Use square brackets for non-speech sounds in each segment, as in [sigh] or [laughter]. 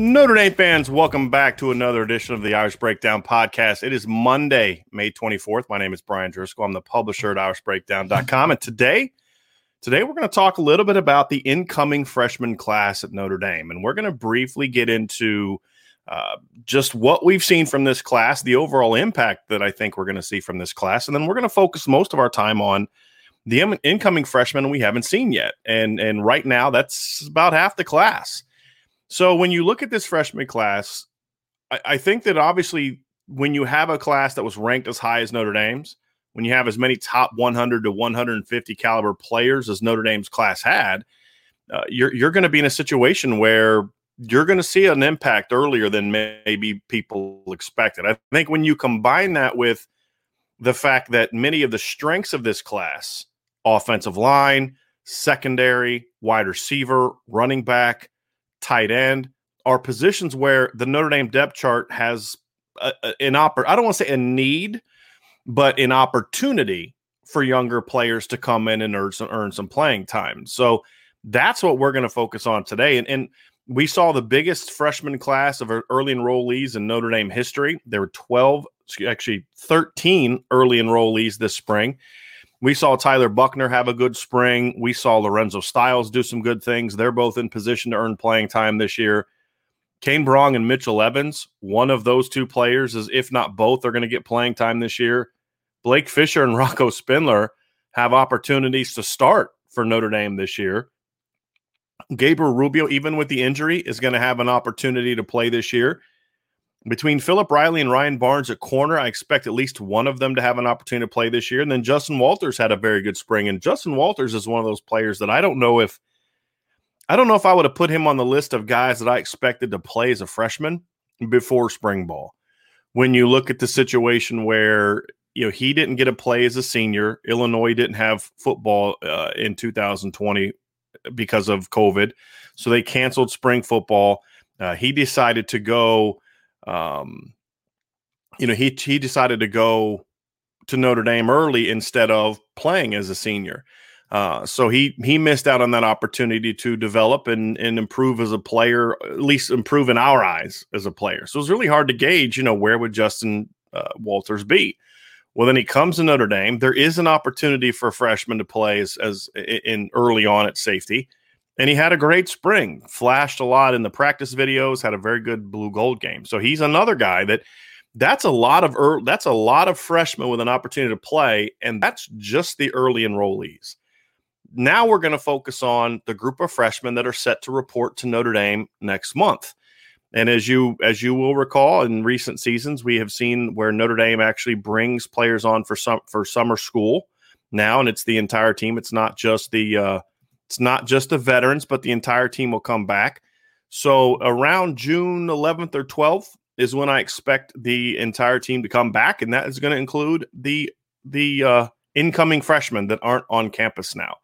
Notre Dame fans, welcome back to another edition of the Irish Breakdown podcast. It is Monday, May 24th. My name is Bryan Driskell. I'm the publisher at irishbreakdown.com. And today, today we're going to talk a little bit about the incoming freshman class at Notre Dame. And we're going to briefly get into uh, just what we've seen from this class, the overall impact that I think we're going to see from this class. And then we're going to focus most of our time on the incoming freshmen we haven't seen yet. And, and right now, that's about half the class. So when you look at this freshman class, I, I, think that obviously when you have a class that was ranked as high as Notre Dame's, when you have as many top 100 to 150 caliber players as Notre Dame's class had, uh, you're you're going to be in a situation where you're going to see an impact earlier than maybe people expected. I think when you combine that with the fact that many of the strengths of this class, offensive line, secondary, wide receiver, running back, tight end are positions where the Notre Dame depth chart has a, a, an oppor- I don't want to say a need, but an opportunity for younger players to come in and earn some, earn some playing time. So that's what we're going to focus on today. And, and we saw the biggest freshman class of er, early enrollees in Notre Dame history. There were 12, actually 13 early enrollees this spring. We saw Tyler Buckner have a good spring. We saw Lorenzo Styles do some good things. They're both in position to earn playing time this year. Cane Berrong and Mitchell Evans, one of those two players is, if not both, are going to get playing time this year. Blake Fisher and [laughs] Rocco Spindler have opportunities to start for Notre Dame this year. Gabriel Rubio, even with the injury, is going to have an opportunity to play this year. Between Philip Riley and Ryan Barnes at corner, I expect at least one of them to have an opportunity to play this year. And then Justin Walters had a very good spring. And Justin Walters is one of those players that I don't know if I don't know if I would have put him on the list of guys that I expected to play as a freshman before spring ball. When you look at the situation where you know he didn't get a play as a senior, Illinois didn't have football uh, in 2020 because of COVID, so they canceled spring football. Uh, he decided to go um, you know, he he decided to go to Notre Dame early instead of playing as a senior. Uh, so he he missed out on that opportunity to develop and and improve as a player, at least improve in our eyes as a player. So it's really hard to gauge, you know, where would Justin uh, Walters be? Well, then he comes to Notre Dame. There is an opportunity for a freshman to play as, as in early on at safety and he had a great spring, flashed a lot in the practice videos, had a very good blue gold game. So he's another guy that that's a lot of that's a lot of freshmen with an opportunity to play, and that's just the early enrollees. Now we're going to focus on the group of freshmen that are set to report to Notre Dame next month. And as you as you will recall, in recent seasons, we have seen where Notre Dame actually brings players on for some for summer school now, and it's the entire team. It's not just the uh, it's not just the veterans, but the entire team will come back. So around June 11th or 12th is when I expect the entire team to come back, and that is going to include the the uh, incoming freshmen that aren't on campus now.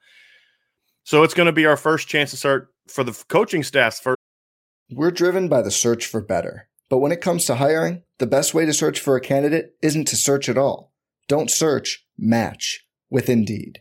So it's going to be our first chance to start for the coaching staff's first. We're driven by the search for better. But when it comes to hiring, the best way to search for a candidate isn't to search at all. Don't search, match with Indeed.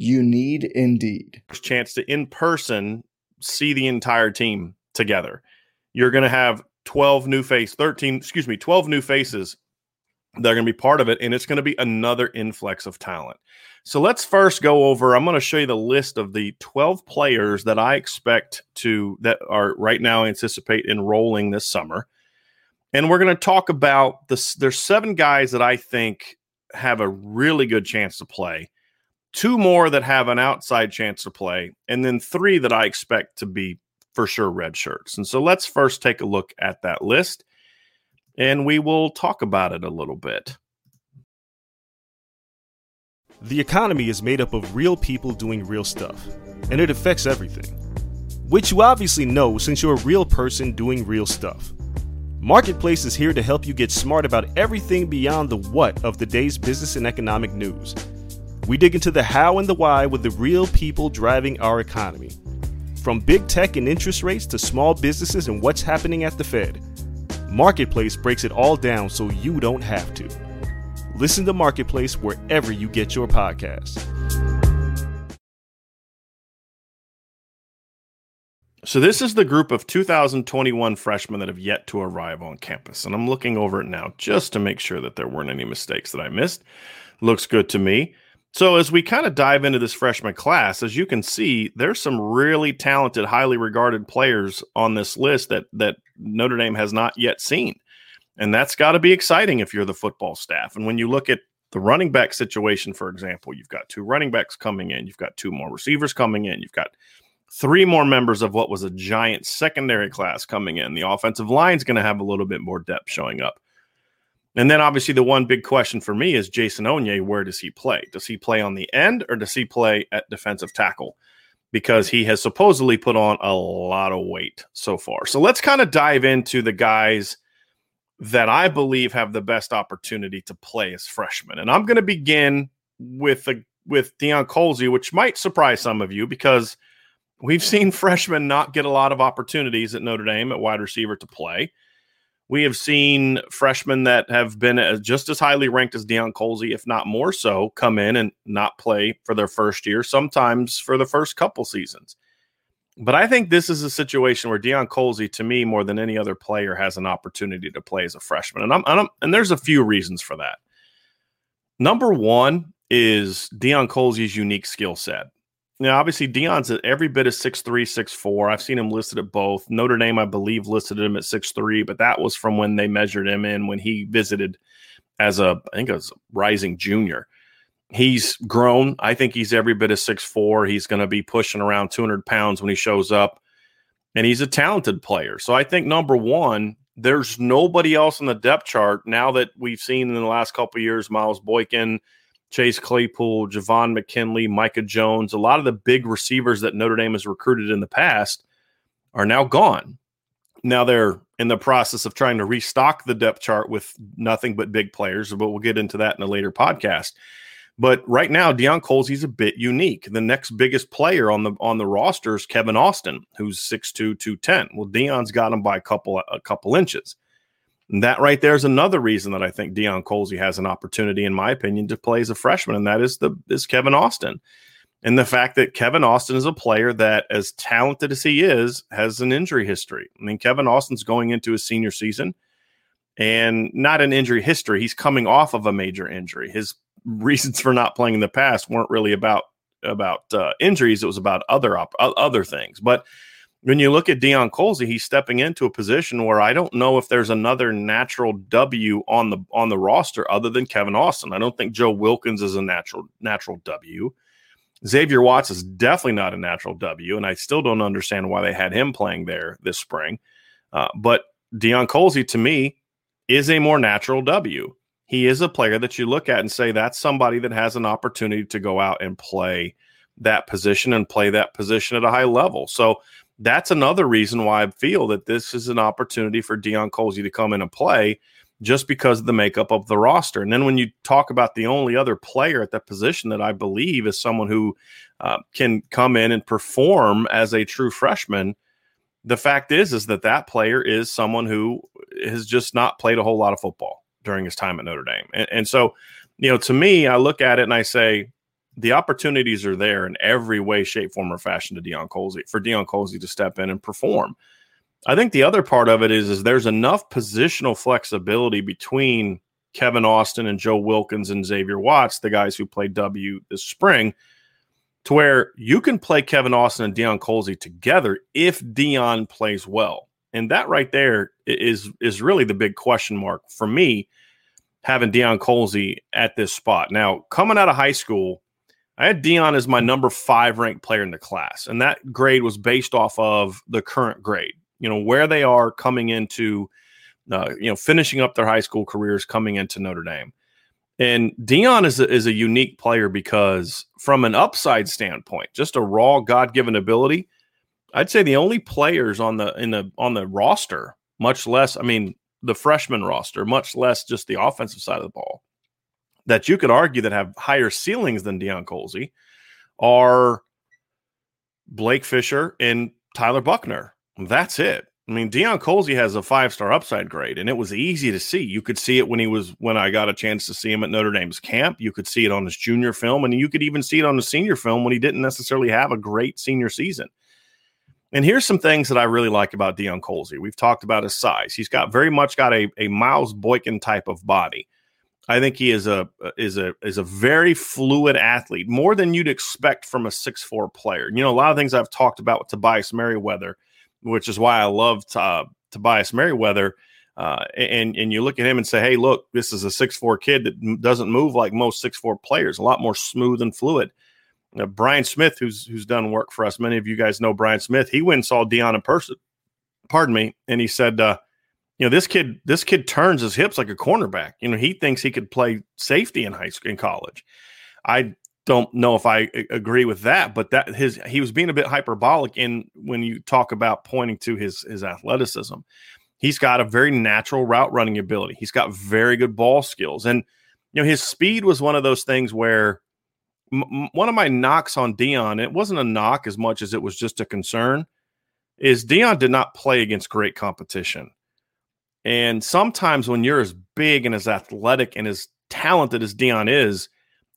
You need Indeed. Chance to in person see the entire team together. You're going to have 12 new face, 13, excuse me, 12 new faces that are going to be part of it. And it's going to be another influx of talent. So let's first go over. I'm going to show you the list of the 12 players that I expect to, that are right now anticipate enrolling this summer. And we're going to talk about this. There's seven guys that I think have a really good chance to play, two more that have an outside chance to play, and then three that I expect to be for sure red shirts. And so let's first take a look at that list and we will talk about it a little bit. The economy is made up of real people doing real stuff, and it affects everything. Which you obviously know since you're a real person doing real stuff. Marketplace is here to help you get smart about everything beyond the what of the day's business and economic news. We dig into the how and the why with the real people driving our economy from big tech and interest rates to small businesses and what's happening at the Fed, Marketplace breaks it all down so you don't have to. Listen to Marketplace wherever you get your podcasts. So, this is the group of 2021 freshmen that have yet to arrive on campus. And I'm looking over it now just to make sure that there weren't any mistakes that I missed. Looks good to me. So, as we kind of dive into this freshman class, as you can see, there's some really talented, highly regarded players on this list that that Notre Dame has not yet seen, and that's got to be exciting if you're the football staff. And when you look at the running back situation, for example, you've got two running backs coming in, you've got two more receivers coming in, you've got three more members of what was a giant secondary class coming in. The offensive line is going to have a little bit more depth showing up. And then obviously the one big question for me is Jason Onye, where does he play? Does he play on the end or does he play at defensive tackle? Because he has supposedly put on a lot of weight so far. So let's kind of dive into the guys that I believe have the best opportunity to play as freshmen. And I'm going to begin with the with Deion Colzie, which might surprise some of you because we've seen freshmen not get a lot of opportunities at Notre Dame at wide receiver to play. We have seen freshmen that have been uh, just as highly ranked as Deion Colzie, if not more so, come in and not play for their first year, sometimes for the first couple seasons. But I think this is a situation where Deion Colzie, to me, more than any other player, has an opportunity to play as a freshman, and I'm, and, I'm, and there's a few reasons for that. Number one is Deion Colzie's unique skill set. Now, obviously, Deion's at every bit of 6'3, 6'4. I've seen him listed at both. Notre Dame, I believe, listed him at 6'3, but that was from when they measured him in when he visited as a, I think a rising junior. He's grown. I think he's every bit of 6'4. He's going to be pushing around 200 pounds when he shows up, and he's a talented player. So I think number one, there's nobody else on the depth chart now that we've seen in the last couple years, Miles Boykin – Chase Claypool, Javon McKinley, Micah Jones, a lot of the big receivers that Notre Dame has recruited in the past are now gone. Now they're in the process of trying to restock the depth chart with nothing but big players, but we'll get into that in a later podcast. But right now, Deion Colzie's a bit unique. The next biggest player on the on the roster is Kevin Austin, who's 6'2", 210. Well, Deion's got him by a couple a couple inches. And that right there is another reason that I think Deion Colzie has an opportunity, in my opinion, to play as a freshman, and that is the is Kevin Austin. And the fact that Kevin Austin is a player that, as talented as he is, has an injury history. I mean, Kevin Austin's going into his senior season and not an injury history. He's coming off of a major injury. His [laughs] reasons for not playing in the past weren't really about about uh, injuries. It was about other op- other things. But when you look at Deion Colzie, he's stepping into a position where I don't know if there's another natural W on the on the roster other than Kevin Austin. I don't think Joe Wilkins is a natural natural W. Xavier Watts is definitely not a natural W, and I still don't understand why they had him playing there this spring. Uh, but Deion Colzie, to me, is a more natural W he is a player that you look at and say that's somebody that has an opportunity to go out and play that position and play that position at a high level. So that's another reason why I feel that this is an opportunity for Deion Colzie to come in and play just because of the makeup of the roster. And then when you talk about the only other player at that position that I believe is someone who uh, can come in and perform as a true freshman, the fact is is that that player is someone who has just not played a whole lot of football during his time at Notre Dame. And, and so, you know, to me, I look at it and I say, the opportunities are there in every way, shape, form, or fashion to Deion Colzie for Deion Colzie to step in and perform. I think the other part of it is is there's enough positional flexibility between Kevin Austin and Joe Wilkins and Xavier Watts, the guys who played W this spring, to where you can play Kevin Austin and Deion Colzie together if Deion plays well. And that right there is is really the big question mark for me having Deion Colzie at this spot. Now, coming out of high school, I had Deion as my number five ranked player in the class, and that grade was based off of the current grade. You know where they are coming into, uh, you know, finishing up their high school careers, coming into Notre Dame. And Deion is a, is a unique player because, from an upside standpoint, just a raw God given ability, I'd say the only players on the in the on the roster, much less, I mean, the freshman roster, much less just the offensive side of the ball, that you could argue that have higher ceilings than Deion Colzie are Blake Fisher and Tyler Buckner. That's it. I mean, Deion Colzie has a five star upside grade, and it was easy to see. You could see it when he was when I got a chance to see him at Notre Dame's camp. You could see it on his junior film, and you could even see it on the senior film when he didn't necessarily have a great senior season. And here's some things that I really like about Deion Colzie. We've talked about his size. He's got very much got a, a Miles Boykin type of body. I think he is a is a is a very fluid athlete, more than you'd expect from a six four player. You know, a lot of things I've talked about with Tobias Merriweather, which is why I love uh, Tobias Merriweather. Uh, and and you look at him and say, hey, look, this is a six four kid that doesn't move like most six four players, a lot more smooth and fluid. Uh, Brian Smith, who's who's done work for us, many of you guys know Brian Smith. He went and saw Deion in person. Pardon me, and he said, uh, you know, this kid, this kid turns his hips like a cornerback. You know, he thinks he could play safety in high school, in college. I don't know if I uh, agree with that, but that his he was being a bit hyperbolic in when you talk about pointing to his his athleticism. He's got a very natural route running ability. He's got very good ball skills, and you know his speed was one of those things where m- one of my knocks on Deion it wasn't a knock as much as it was just a concern, is Deion did not play against great competition. And sometimes when you're as big and as athletic and as talented as Deion is,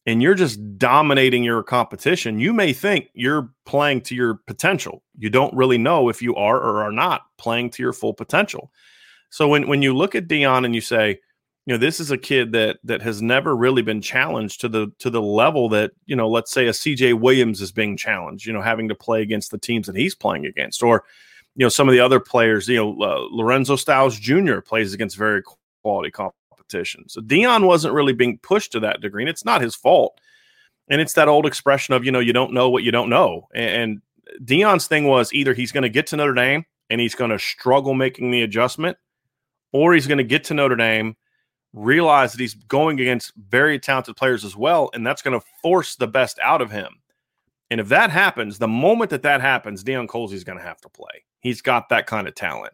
and you're just dominating your competition, you may think you're playing to your potential. You don't really know if you are or are not playing to your full potential. So when when you look at Deion and you say, you know this is a kid that that has never really been challenged to the to the level that you know let's say a CJ Williams is being challenged you know having to play against the teams that he's playing against or you know some of the other players you know uh, Lorenzo Styles Jr. plays against very quality competition so Deion wasn't really being pushed to that degree and it's not his fault and it's that old expression of you know you don't know what you don't know and, and Deion's thing was either he's going to get to Notre Dame and he's going to struggle making the adjustment or he's going to get to Notre Dame realize that he's going against very talented players as well, and that's going to force the best out of him. And if that happens, the moment that that happens, Deion Colzie is going to have to play. He's got that kind of talent,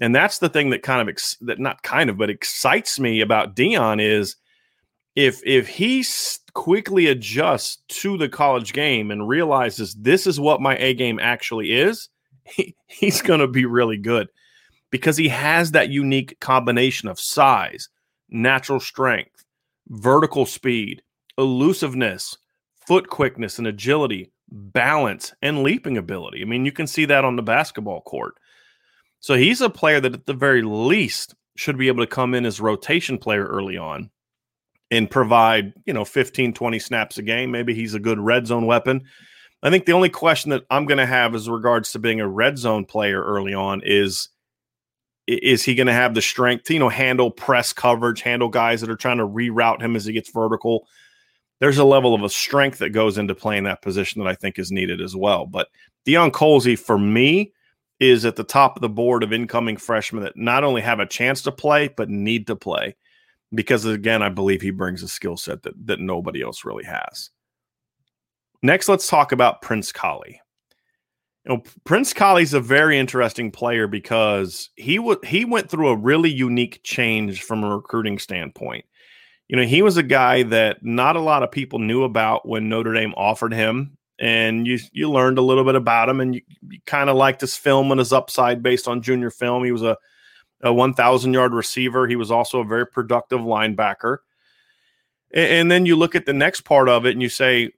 and that's the thing that kind of ex- that not kind of but excites me about Deion is if if he quickly adjusts to the college game and realizes this is what my A game actually is, [laughs] he, he's going to be really good because he has that unique combination of size, natural strength, vertical speed, elusiveness, foot quickness and agility, balance, and leaping ability. I mean, you can see that on the basketball court. So he's a player that, at the very least, should be able to come in as rotation player early on and provide, you know, 15, 20 snaps a game. Maybe he's a good red zone weapon. I think the only question that I'm going to have as regards to being a red zone player early on is is he going to have the strength to, you know, handle press coverage, handle guys that are trying to reroute him as he gets vertical? There's a level of a strength that goes into playing that position that I think is needed as well. But Deion Colzie, for me, is at the top of the board of incoming freshmen that not only have a chance to play, but need to play because again, I believe he brings a skill set that that nobody else really has. Next, let's talk about Prince Kollie. You know, Prince Kollie's a very interesting player because he w- he went through a really unique change from a recruiting standpoint. You know, he was a guy that not a lot of people knew about when Notre Dame offered him, and you you learned a little bit about him, and you, you kind of liked his film and his upside based on junior film. He was a a 1,000 yard receiver. He was also a very productive linebacker. And, and, then you look at the next part of it and you say,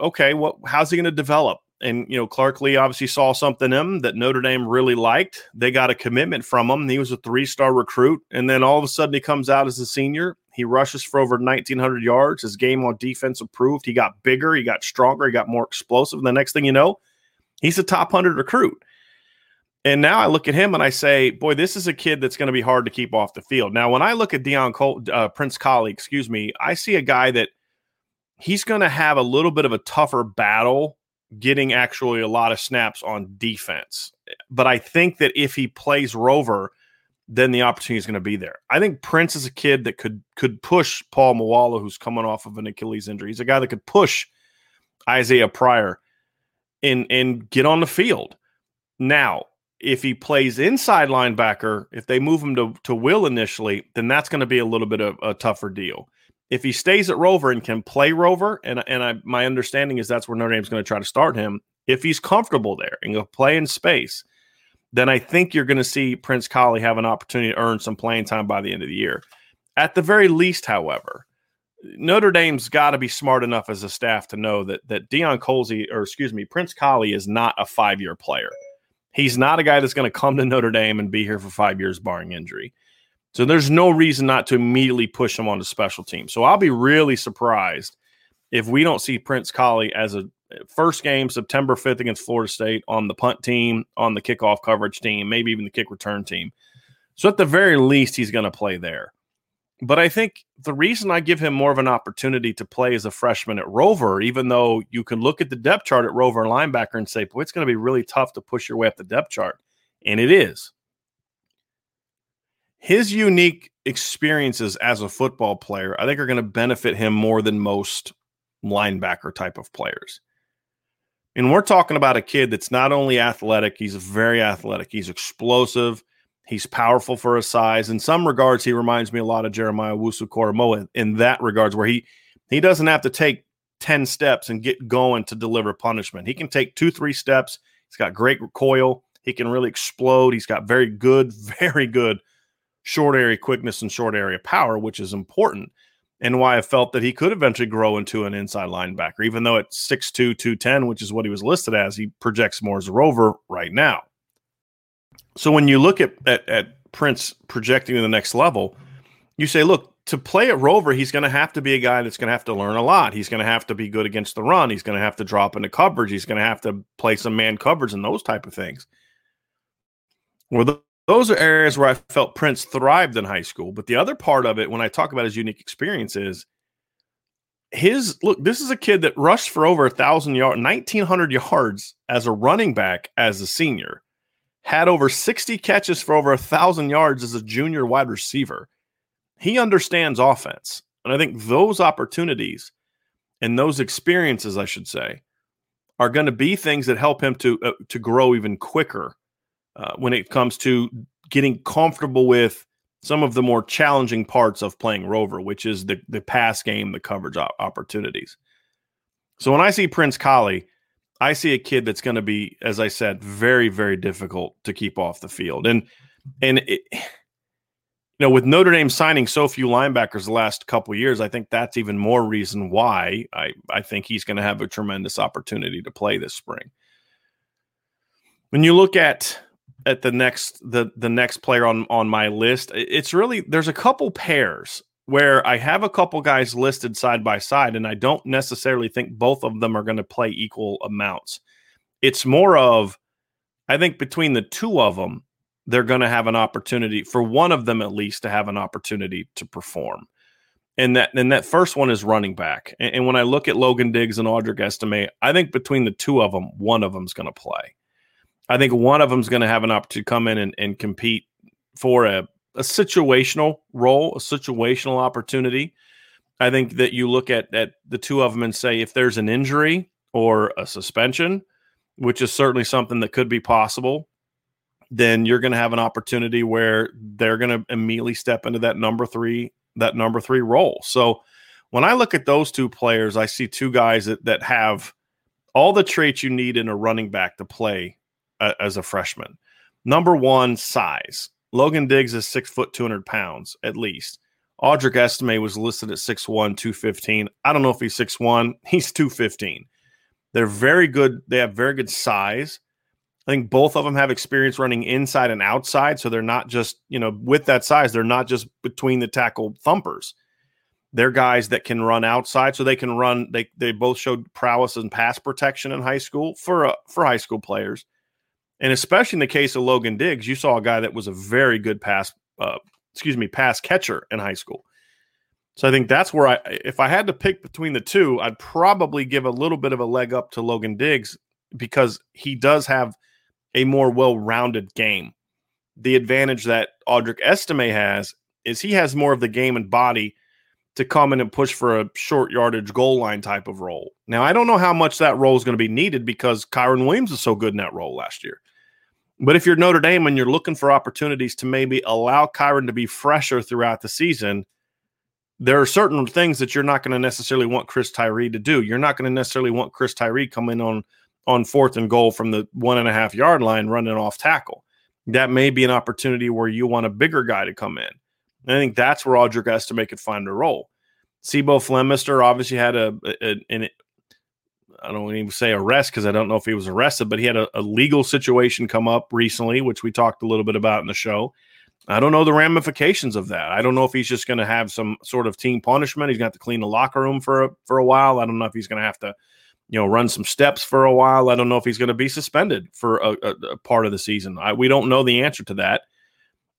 okay, what? how's he going to develop? And you know, Clark Lea obviously saw something in him that Notre Dame really liked. They got a commitment from him. He was a three-star recruit, and then all of a sudden he comes out as a senior. He rushes for over 1,900 yards. His game on defense improved. He got bigger. He got stronger. He got more explosive. And the next thing you know, he's a top 100 recruit. And now I look at him and I say, boy, this is a kid that's going to be hard to keep off the field. Now, when I look at Deion Cole, uh, Prince Kollie, excuse me, I see a guy that he's going to have a little bit of a tougher battle getting actually a lot of snaps on defense. But I think that if he plays Rover, then the opportunity is going to be there. I think Prince is a kid that could could push Paul Moala, who's coming off of an Achilles injury. He's a guy that could push Isaiah Pryor and and get on the field. Now, if he plays inside linebacker, if they move him to, to Will initially, then that's going to be a little bit of a tougher deal. If he stays at Rover and can play Rover, and and I, my understanding is that's where Notre Dame's going to try to start him. If he's comfortable there and can play in space, then I think you're going to see Prince Kollie have an opportunity to earn some playing time by the end of the year. At the very least, however, Notre Dame's got to be smart enough as a staff to know that that Deion Colzie, or excuse me, Prince Kollie is not a five year player. He's not a guy that's going to come to Notre Dame and be here for five years, barring injury. So there's no reason not to immediately push him on the special team. So I'll be really surprised if we don't see Prince Kollie as a first game September 5th against Florida State on the punt team, on the kickoff coverage team, maybe even the kick return team. So at the very least, he's going to play there. But I think the reason I give him more of an opportunity to play as a freshman at Rover, even though you can look at the depth chart at Rover and linebacker and say, boy, it's going to be really tough to push your way up the depth chart. And it is. His unique experiences as a football player, I think, are going to benefit him more than most linebacker type of players. And we're talking about a kid that's not only athletic, he's very athletic, he's explosive He's powerful for his size. In some regards, he reminds me a lot of Jeremiah Owusu-Koramoah in, in that regards, where he he doesn't have to take 10 steps and get going to deliver punishment. He can take two, three steps. He's got great recoil. He can really explode. He's got very good, [laughs] very good short area quickness and short area power, which is important. And why I felt that he could eventually grow into an inside linebacker, even though at 6'2, 210, which is what he was listed as, he projects more as a rover right now. So when you look at, at, at Prince projecting to the next level, you say, look, to play at Rover, he's going to have to be a guy that's going to have to learn a lot. He's going to have to be good against the run. He's going to have to drop into coverage. He's going to have to play some man coverage and those type of things. Well, those are areas where I felt Prince thrived in high school. But the other part of it, when I talk about his unique experience, is his look. This is a kid that rushed for over a thousand yards, nineteen hundred yards as a running back as a senior had over 60 catches for over a thousand yards as a junior wide receiver. He understands offense. And I think those opportunities and those experiences, I should say, are going to be things that help him to uh, to grow even quicker uh, when it comes to getting comfortable with some of the more challenging parts of playing rover, which is the the pass game, the coverage opportunities. So when I see Prince Kollie, I see a kid that's going to be, as I said, very very difficult to keep off the field, and and it, you know with Notre Dame signing so few linebackers the last couple years, I think that's even more reason why I I think he's going to have a tremendous opportunity to play this spring. When you look at at the next the the next player on on my list, it's really there's a couple pairs where I have a couple guys listed side by side, and I don't necessarily think both of them are going to play equal amounts. It's more of I think between the two of them, they're going to have an opportunity for one of them at least to have an opportunity to perform. And that and that first one is running back. And, and when I look at Logan Diggs and Audric Estime, I think between the two of them, one of them is going to play. I think one of them is going to have an opportunity to come in and, and compete for a, a situational role, a situational opportunity. I think that you look at, at the two of them and say if there's an injury or a suspension, which is certainly something that could be possible, then you're going to have an opportunity where they're going to immediately step into that number three, that number three role. So when I look at those two players, I see two guys that, that have all the traits you need in a running back to play as a freshman. Number one, size. Logan Diggs is six foot, 200 pounds at least. Audric Estime was listed at 6'1, 215. I don't know if he's 6'1, [laughs] he's 215. They're very good. They have very good size. I think both of them have experience running inside and outside. So they're not just, you know, with that size, they're not just between the tackle thumpers. They're guys that can run outside, so they can run. They they both showed prowess in pass protection in high school for uh, for high school players. And especially in the case of Logan Diggs, you saw a guy that was a very good pass, uh, excuse me, pass catcher in high school. So I think that's where I, if I had to pick between the two, I'd probably give a little bit of a leg up to Logan Diggs because he does have a more well-rounded game. The advantage that Audric Estime has is he has more of the game and body to come in and push for a short yardage goal line type of role. Now, I don't know how much that role is going to be needed because Kyren Williams is so good in that role last year. But if you're Notre Dame and you're looking for opportunities to maybe allow Kyren to be fresher throughout the season, there are certain things that you're not going to necessarily want Chris Tyree to do. You're not going to necessarily want Chris Tyree coming on on fourth and goal from the one and a half yard line running off tackle. That may be an opportunity where you want a bigger guy to come in. And I think that's where Audric Estime could find a role. C'Bo Flemister obviously had a, a an I don't even say arrest because I don't know if he was arrested, but he had a, a, legal situation come up recently, which we talked a little bit about in the show. I don't know the ramifications of that. I don't know if he's just going to have some sort of team punishment. He's going to clean the locker room for a, for a while. I don't know if he's going to have to, you know, run some steps for a while. I don't know if he's going to be suspended for a, a part of the season. I, we don't know the answer to that.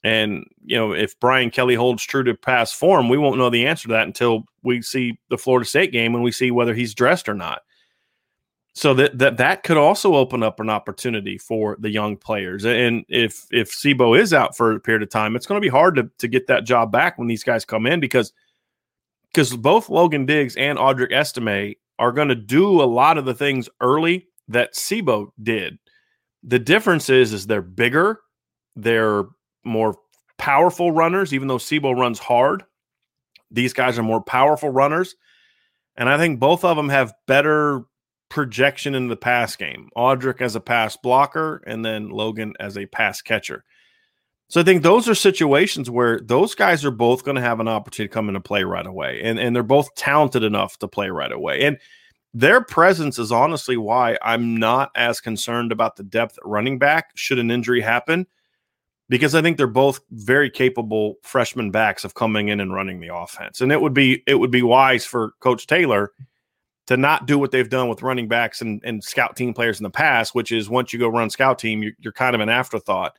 And, you know, if Brian Kelly holds true to past form, we won't know the answer to that until we see the Florida State game and we see whether he's dressed or not. So that that that could also open up an opportunity for the young players. And if if C'Bo is out for a period of time, it's going to be hard to, to get that job back when these guys come in because because both Logan Diggs and Audric Estime are going to do a lot of the things early that C'Bo did. The difference is is they're bigger, they're more powerful runners, even though C'Bo runs hard. These guys are more powerful runners. And I think both of them have better projection in the pass game. Audric as a pass blocker, and then Logan as a pass catcher. So I think those are situations where those guys are both going to have an opportunity to come into play right away. And, and they're both talented enough to play right away. And their presence is honestly why I'm not as concerned about the depth running back should an injury happen because I think they're both very capable freshman backs of coming in and running the offense. And it would be it would be wise for Coach Taylor to not do what they've done with running backs and, and scout team players in the past, which is once you go run scout team, you're, you're kind of an afterthought.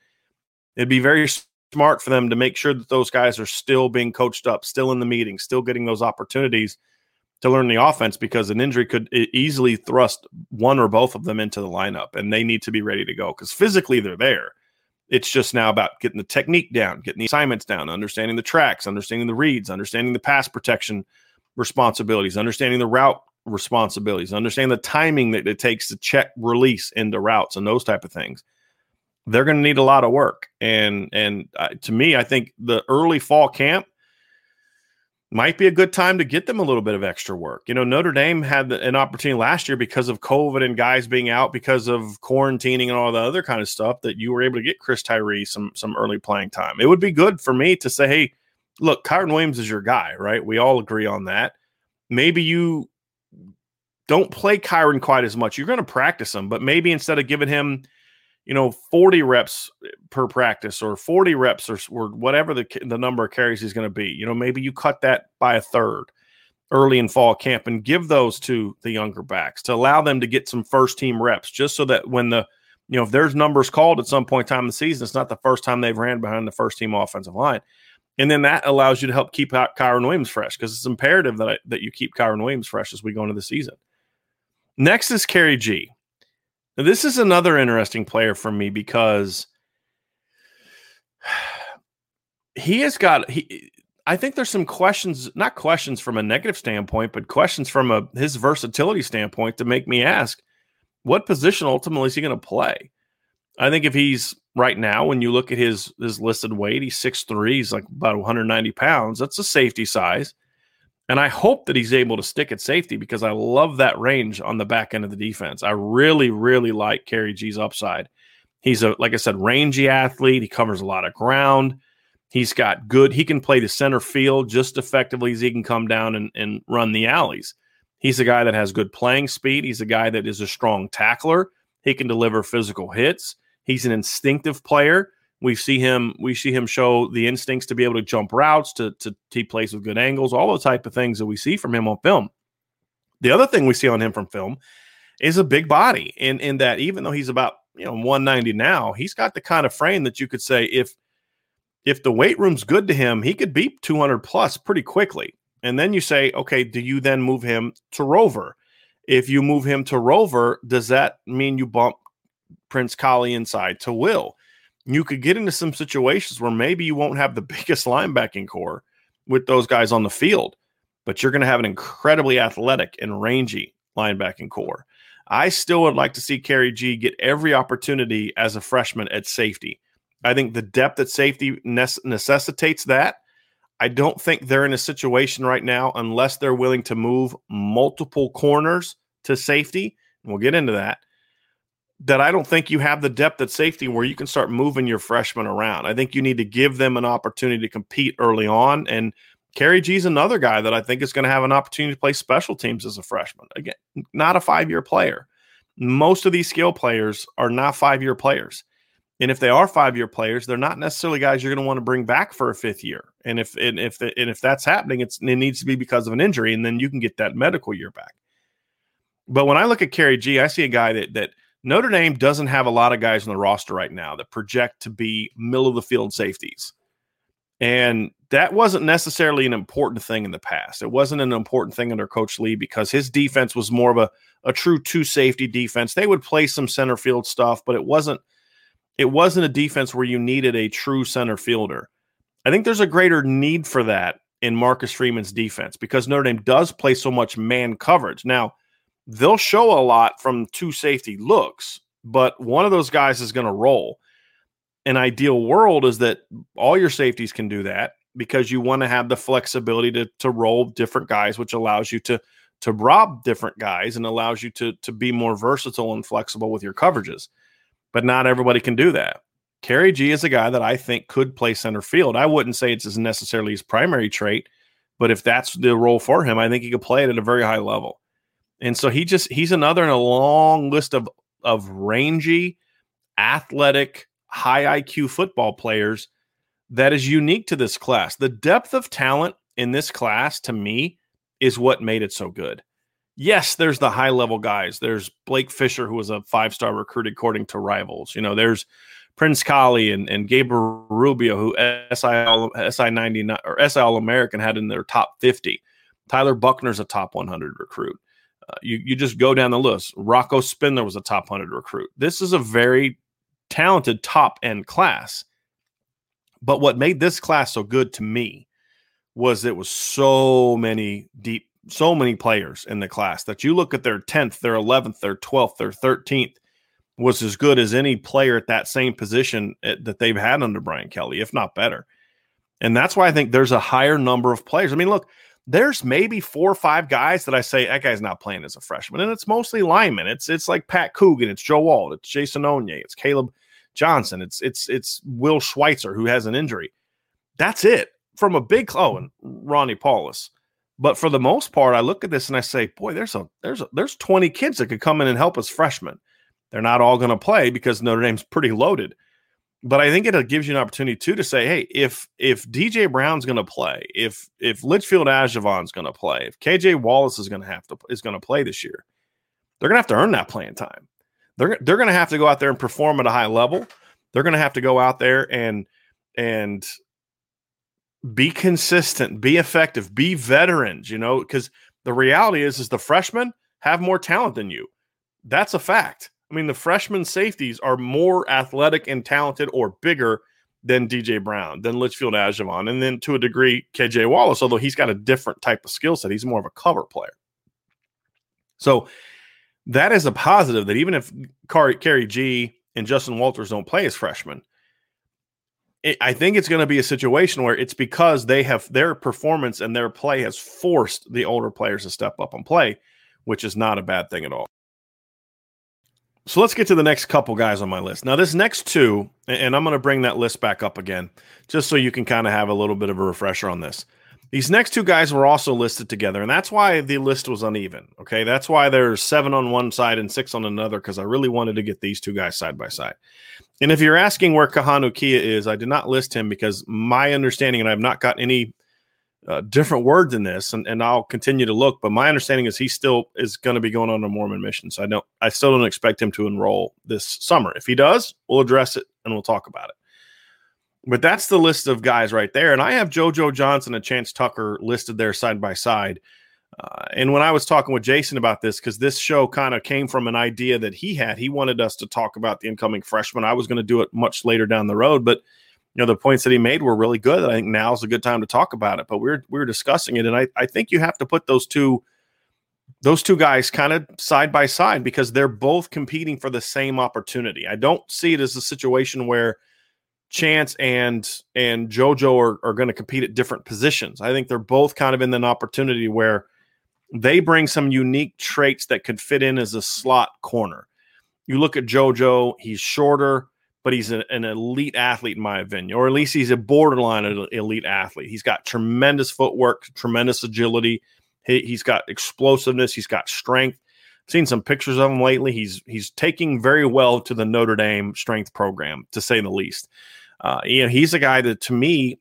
It'd be very smart for them to make sure that those guys are still being coached up, still in the meeting, still getting those opportunities to learn the offense because an injury could easily thrust one or both of them into the lineup and they need to be ready to go because physically they're there it's just now about getting the technique down, getting the assignments down, understanding the tracks, understanding the reads, understanding the pass protection responsibilities, understanding the route responsibilities, Understand the timing that it takes to check release into routes and those type of things. they're going to need a lot of work. And and uh, to me, I think the early fall camp might be a good time to get them a little bit of extra work. You know, Notre Dame had an opportunity last year because of COVID and guys being out because of quarantining and all the other kind of stuff that you were able to get Chris Tyree some some early playing time. It would be good for me to say, hey, look, Kyren Williams is your guy, right? We all agree on that. Maybe you don't play Kyren quite as much. You're going to practice him, but maybe instead of giving him – you know 40 reps per practice or 40 reps or, or whatever the, the number of carries he's going to be you know maybe you cut that by a third early in fall camp and give those to the younger backs to allow them to get some first team reps just so that when the you know if there's numbers called at some point in time in the season it's not the first time they've ran behind the first team offensive line and then that allows you to help keep Kyren Williams fresh because it's imperative that I, that you keep Kyren Williams fresh as we go into the season. Next is Khari Gee. Now, this is another interesting player for me because [sighs] he has got he I think there's some questions, not questions from a negative standpoint, but questions from a his versatility standpoint to make me ask what position ultimately is he going to play? I think if he's right now, when you look at his his listed weight, he's 6'3, he's like about 190 pounds. That's a safety size. And I hope that he's able to stick at safety because I love that range on the back end of the defense. I really, really like Khari Gee's upside. He's a, like I said, rangy athlete. He covers a lot of ground. He's got good, he can play the center field just effectively as he can come down and, and run the alleys. He's a guy that has good playing speed. He's a guy that is a strong tackler. He can deliver physical hits. He's an instinctive player. We see him. We see him show the instincts to be able to jump routes, to to he plays with good angles, all the type of things that we see from him on film. The other thing we see on him from film is a big body, in in that even though he's about you know 190 now, he's got the kind of frame that you could say if if the weight room's good to him, he could beat 200 plus pretty quickly. And then you say, okay, do you then move him to rover? If you move him to rover, does that mean you bump Prince Kollie inside to will? You could get into some situations where maybe you won't have the [laughs] biggest linebacking corps with those guys on the field, but you're going to have an incredibly athletic and rangy linebacking corps. I still would like to see Khari Gee get every opportunity as a freshman at safety. I think the depth at safety necessitates that. I don't think they're in a situation right now unless they're willing to move multiple corners to safety. And we'll get into that that I don't think you have the depth at safety where you can start moving your freshmen around. I think you need to give them an opportunity to compete early on. And Khari Gee is another guy that I think is going to have an opportunity to play special teams as a freshman. Again, not a five year player. Most of these skill players are not five year players. And if they are five year players, they're not necessarily guys you're going to want to bring back for a fifth year. And if and if the, and if that's happening, it's it needs to be because of an injury, and then you can get that medical year back. But when I look at Khari Gee, I see a guy that that Notre Dame doesn't have a lot of guys on the roster right now that project to be middle of the field safeties. And that wasn't necessarily an important thing in the past. It wasn't an important thing under Coach Lea because his defense was more of a, a true two safety defense. They would play some center field stuff, but it wasn't it wasn't a defense where you needed a true center fielder. I think there's a greater need for that in Marcus Freeman's defense because Notre Dame does play so much man coverage. Now, they'll show a lot from two safety looks, but one of those guys is going to roll. An ideal world is that all your safeties can do that because you want to have the flexibility to to roll different guys, which allows you to to rob different guys and allows you to to be more versatile and flexible with your coverages. But not everybody can do that. Khari Gee is a guy that I think could play center field. I wouldn't say it's necessarily his primary trait, but if that's the role for him, I think he could play it at a very high level. And so he just he's another in a long list of of rangy, athletic, high IQ football players that is unique to this class. The depth of talent in this class to me is what made it so good. Yes, there's the high level guys. There's Blake Fisher, who was a five star recruit according to rivals. You know, there's Prince Kollie and, and Gabriel Rubio, who SI SI 99 or SI All American had in their top 50. Tyler Buckner's a top 100 recruit. You you just go down the list. Rocco Spindler was a top hundred recruit. This is a very talented top end class. But what made this class so good to me was it was so many deep, so many players in the class that you look at their 10th, their 11th, their 12th, their 13th, was as good as any player at that same position at, that they've had under Brian Kelly, if not better. And that's why I think there's a higher number of players. I mean, look, there's maybe four or five guys that I say that guy's not playing as a freshman, and it's mostly linemen. It's it's like Pat Coogan, it's Joe Alt, it's Jason Onye, it's Caleb Johnson, it's it's it's Will Schweitzer who has an injury. That's it from a big oh, and Ronnie Paulus. But for the most part, I look at this and I say, boy, there's a there's a, there's 20 kids that could come in and help us freshmen. They're not all going to play because Notre Dame's pretty loaded. But I think it uh, gives you an opportunity too to say, hey, if if DJ Brown's going to play, if if Litchfield Ajavon's going to play, if KJ Wallace is going to have to is going to play this year, they're going to have to earn that playing time. They're they're going to have to go out there and perform at a high level. They're going to have to go out there and and be consistent, be effective, be veterans, you know, because the reality is is the freshmen have more talent than you. That's a fact. I mean, the freshman safeties are more athletic and talented or bigger than DJ Brown, than Litchfield Ajavon, and then to a degree, KJ Wallace, although he's got a different type of skill set. He's more of a cover player. So that is a positive that even if Khari Gee and Justin Walters don't play as freshmen, I think it's going to be a situation where it's because they have their performance and their play has forced the older players to step up and play, which is not a bad thing at all. So let's get to the next couple guys on my list. Now, this next two, and I'm going to bring that list back up again, just so you can kind of have a little bit of a refresher on this. These next two guys were also listed together, and that's why the list was uneven. Okay. That's why there's seven on one side and six on another, because I really wanted to get these two guys side by side. And if you're asking where Kahanu Kia is, I did not list him because my understanding, and I've not got any uh, different word than this, and, and I'll continue to look. But my understanding is he still is going to be going on a Mormon mission. So I don't, I still don't expect him to enroll this summer. If he does, we'll address it and we'll talk about it. But that's the list of guys right there. And I have JoJo Johnson and Chance Tucker listed there side by side. Uh, and when I was talking with Jason about this, because this show kind of came from an idea that he had, he wanted us to talk about the incoming freshman. I was going to do it much later down the road, but you know the points that he made were really good. I think now's a good time to talk about it. But we're we're discussing it, and I I think you have to put those two those two guys kind of side by side because they're both competing for the same opportunity. I don't see it as a situation where Chance and and JoJo are, are going to compete at different positions. I think they're both kind of in an opportunity where they bring some unique traits that could fit in as a slot corner. You look at JoJo, he's shorter, but he's an elite athlete in my opinion, or at least he's a borderline elite athlete. He's got tremendous footwork, tremendous agility. He, he's got explosiveness. He's got strength. I've seen some pictures of him lately. He's he's taking very well to the Notre Dame strength program, to say the least. Uh, you know, he's a guy that to me,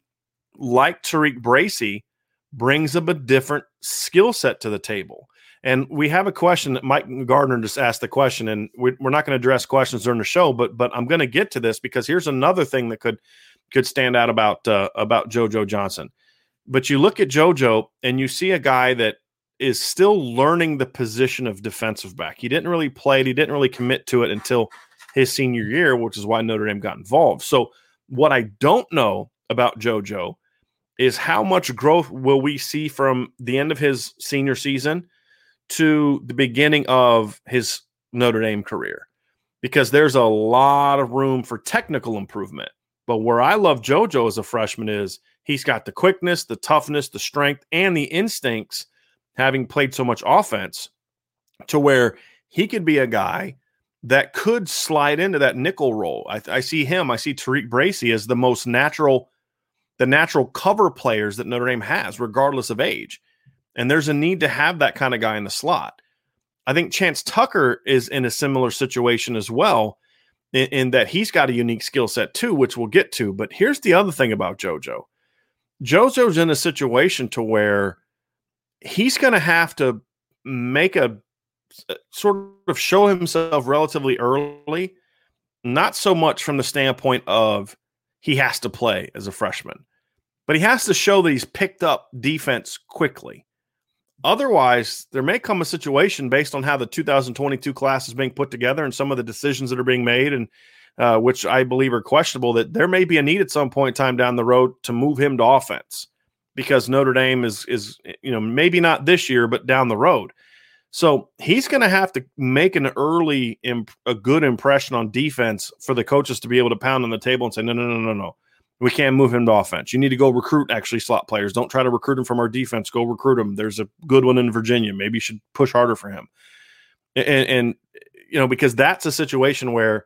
like TaRiq Bracy, brings up a different skill set to the table. And we have a question that Mike Gardner just asked the question, and we're not going to address questions during the show, but but I'm going to get to this because here's another thing that could could stand out about uh, about JoJo Johnson. But you look at JoJo and you see a guy that is still learning the position of defensive back. He didn't really play it, he didn't really commit to it until his senior year, which is why Notre Dame got involved. So what I don't know about JoJo is how much growth will we see from the end of his senior season to the beginning of his Notre Dame career? Because there's a lot of room for technical improvement. But where I love JoJo as a freshman is he's got the quickness, the toughness, the strength, and the instincts, having played so much offense, to where he could be a guy that could slide into that nickel role. I, I see him. I see TaRiq Bracy as the most natural, the natural cover players that Notre Dame has, regardless of age. And there's a need to have that kind of guy in the slot. I think Chance Tucker is in a similar situation as well, in, in that he's got a unique skill set too, which we'll get to. But here's the other thing about JoJo JoJo's in a situation to where he's going to have to make a uh, sort of show himself relatively early, not so much from the standpoint of he has to play as a freshman, but he has to show that he's picked up defense quickly. Otherwise, there may come a situation based on how the 2022 class is being put together and some of the decisions that are being made, and uh, which I believe are questionable, that there may be a need at some point in time down the road to move him to offense because Notre Dame is is you know maybe not this year, but down the road. So he's going to have to make an early, imp- a good impression on defense for the coaches to be able to pound on the table and say, no, no, no, no, no. We can't move him to offense. You need to go recruit actually slot players. Don't try to recruit him from our defense. Go recruit him. There's a good one in Virginia. Maybe you should push harder for him. And, and you know, because that's a situation where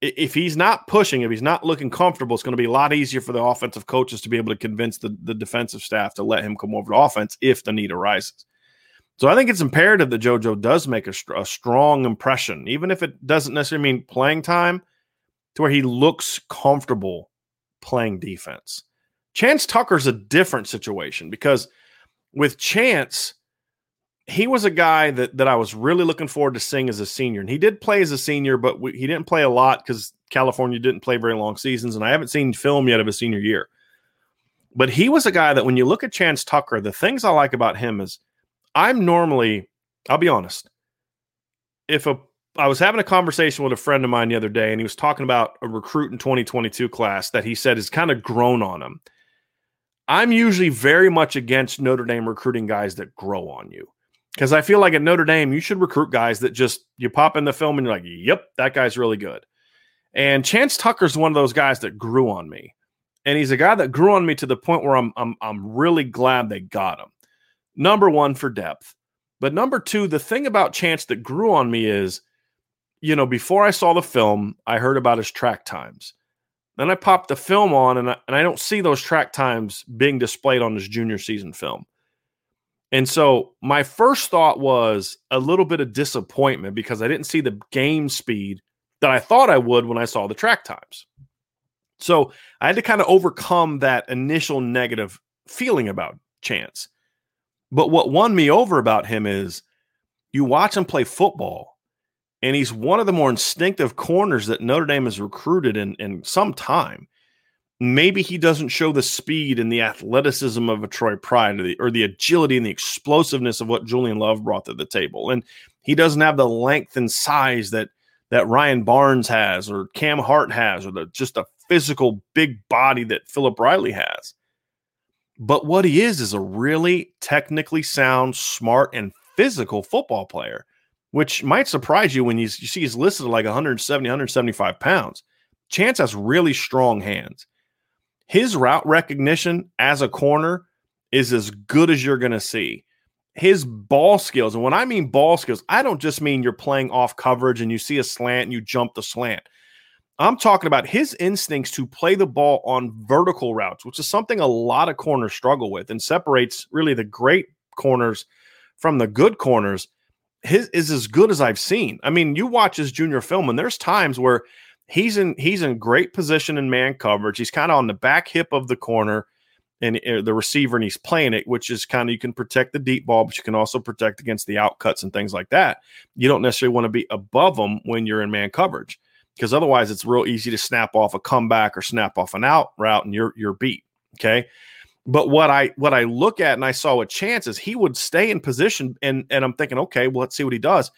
if he's not pushing, if he's not looking comfortable, it's going to be a lot easier for the offensive coaches to be able to convince the, the defensive staff to let him come over to offense if the need arises. So I think it's imperative that JoJo does make a, a strong impression, even if it doesn't necessarily mean playing time, to where he looks comfortable playing defense. Chance Tucker's a different situation because with Chance, he was a guy that that I was really looking forward to seeing as a senior, and he did play as a senior, but we, he didn't play a lot because California didn't play very long seasons, and I haven't seen film yet of his senior year. But he was a guy that when you look at Chance Tucker, the things I like about him is I'm normally, I'll be honest, if a I was having a conversation with a friend of mine the other day, and he was talking about a recruit in 2022 class that he said has kind of grown on him. I'm usually very much against Notre Dame recruiting guys that grow on you because I feel like at Notre Dame, you should recruit guys that just you pop in the film and you're like, yep, that guy's really good. And Chance Tucker's one of those guys that grew on me. And he's a guy that grew on me to the point where I'm I'm I'm really glad they got him. Number one for depth. But number two, the thing about Chance that grew on me is you know, before I saw the film, I heard about his track times. Then I popped the film on, and I, and I don't see those track times being displayed on his junior season film. And so my first thought was a little bit of disappointment because I didn't see the game speed that I thought I would when I saw the track times. So I had to kind of overcome that initial negative feeling about Chance. But what won me over about him is you watch him play football and he's one of the more instinctive corners that Notre Dame has recruited in, in some time. Maybe he doesn't show the speed and the athleticism of a Troy Pride or the, or the agility and the explosiveness of what Julian Love brought to the table. And he doesn't have the length and size that that Ryan Barnes has or Cam Hart has or the just a physical big body that Philip Riley has. But what he is is a really technically sound, smart, and physical football player which might surprise you when you, you see he's listed like 170, 175 pounds. Chance has really strong hands. His route recognition as a corner is as good as you're going to see. His ball skills, and when I mean ball skills, I don't just mean you're playing off coverage and you see a slant and you jump the slant. I'm talking about his instincts to play the ball on vertical routes, which is something a lot of corners struggle with and separates really the great corners from the good corners his is as good as I've seen. I mean, you watch his junior film, and there's times where he's in he's in great position in man coverage. He's kind of on the back hip of the corner and uh, the receiver, and he's playing it, which is kind of you can protect the deep ball, but you can also protect against the outcuts and things like that. You don't necessarily want to be above them when you're in man coverage because otherwise it's real easy to snap off a comeback or snap off an out route and you're you're beat. Okay. But what I what I look at and I saw a chance is he would stay in position and and I'm thinking, okay, well, let's see what he does.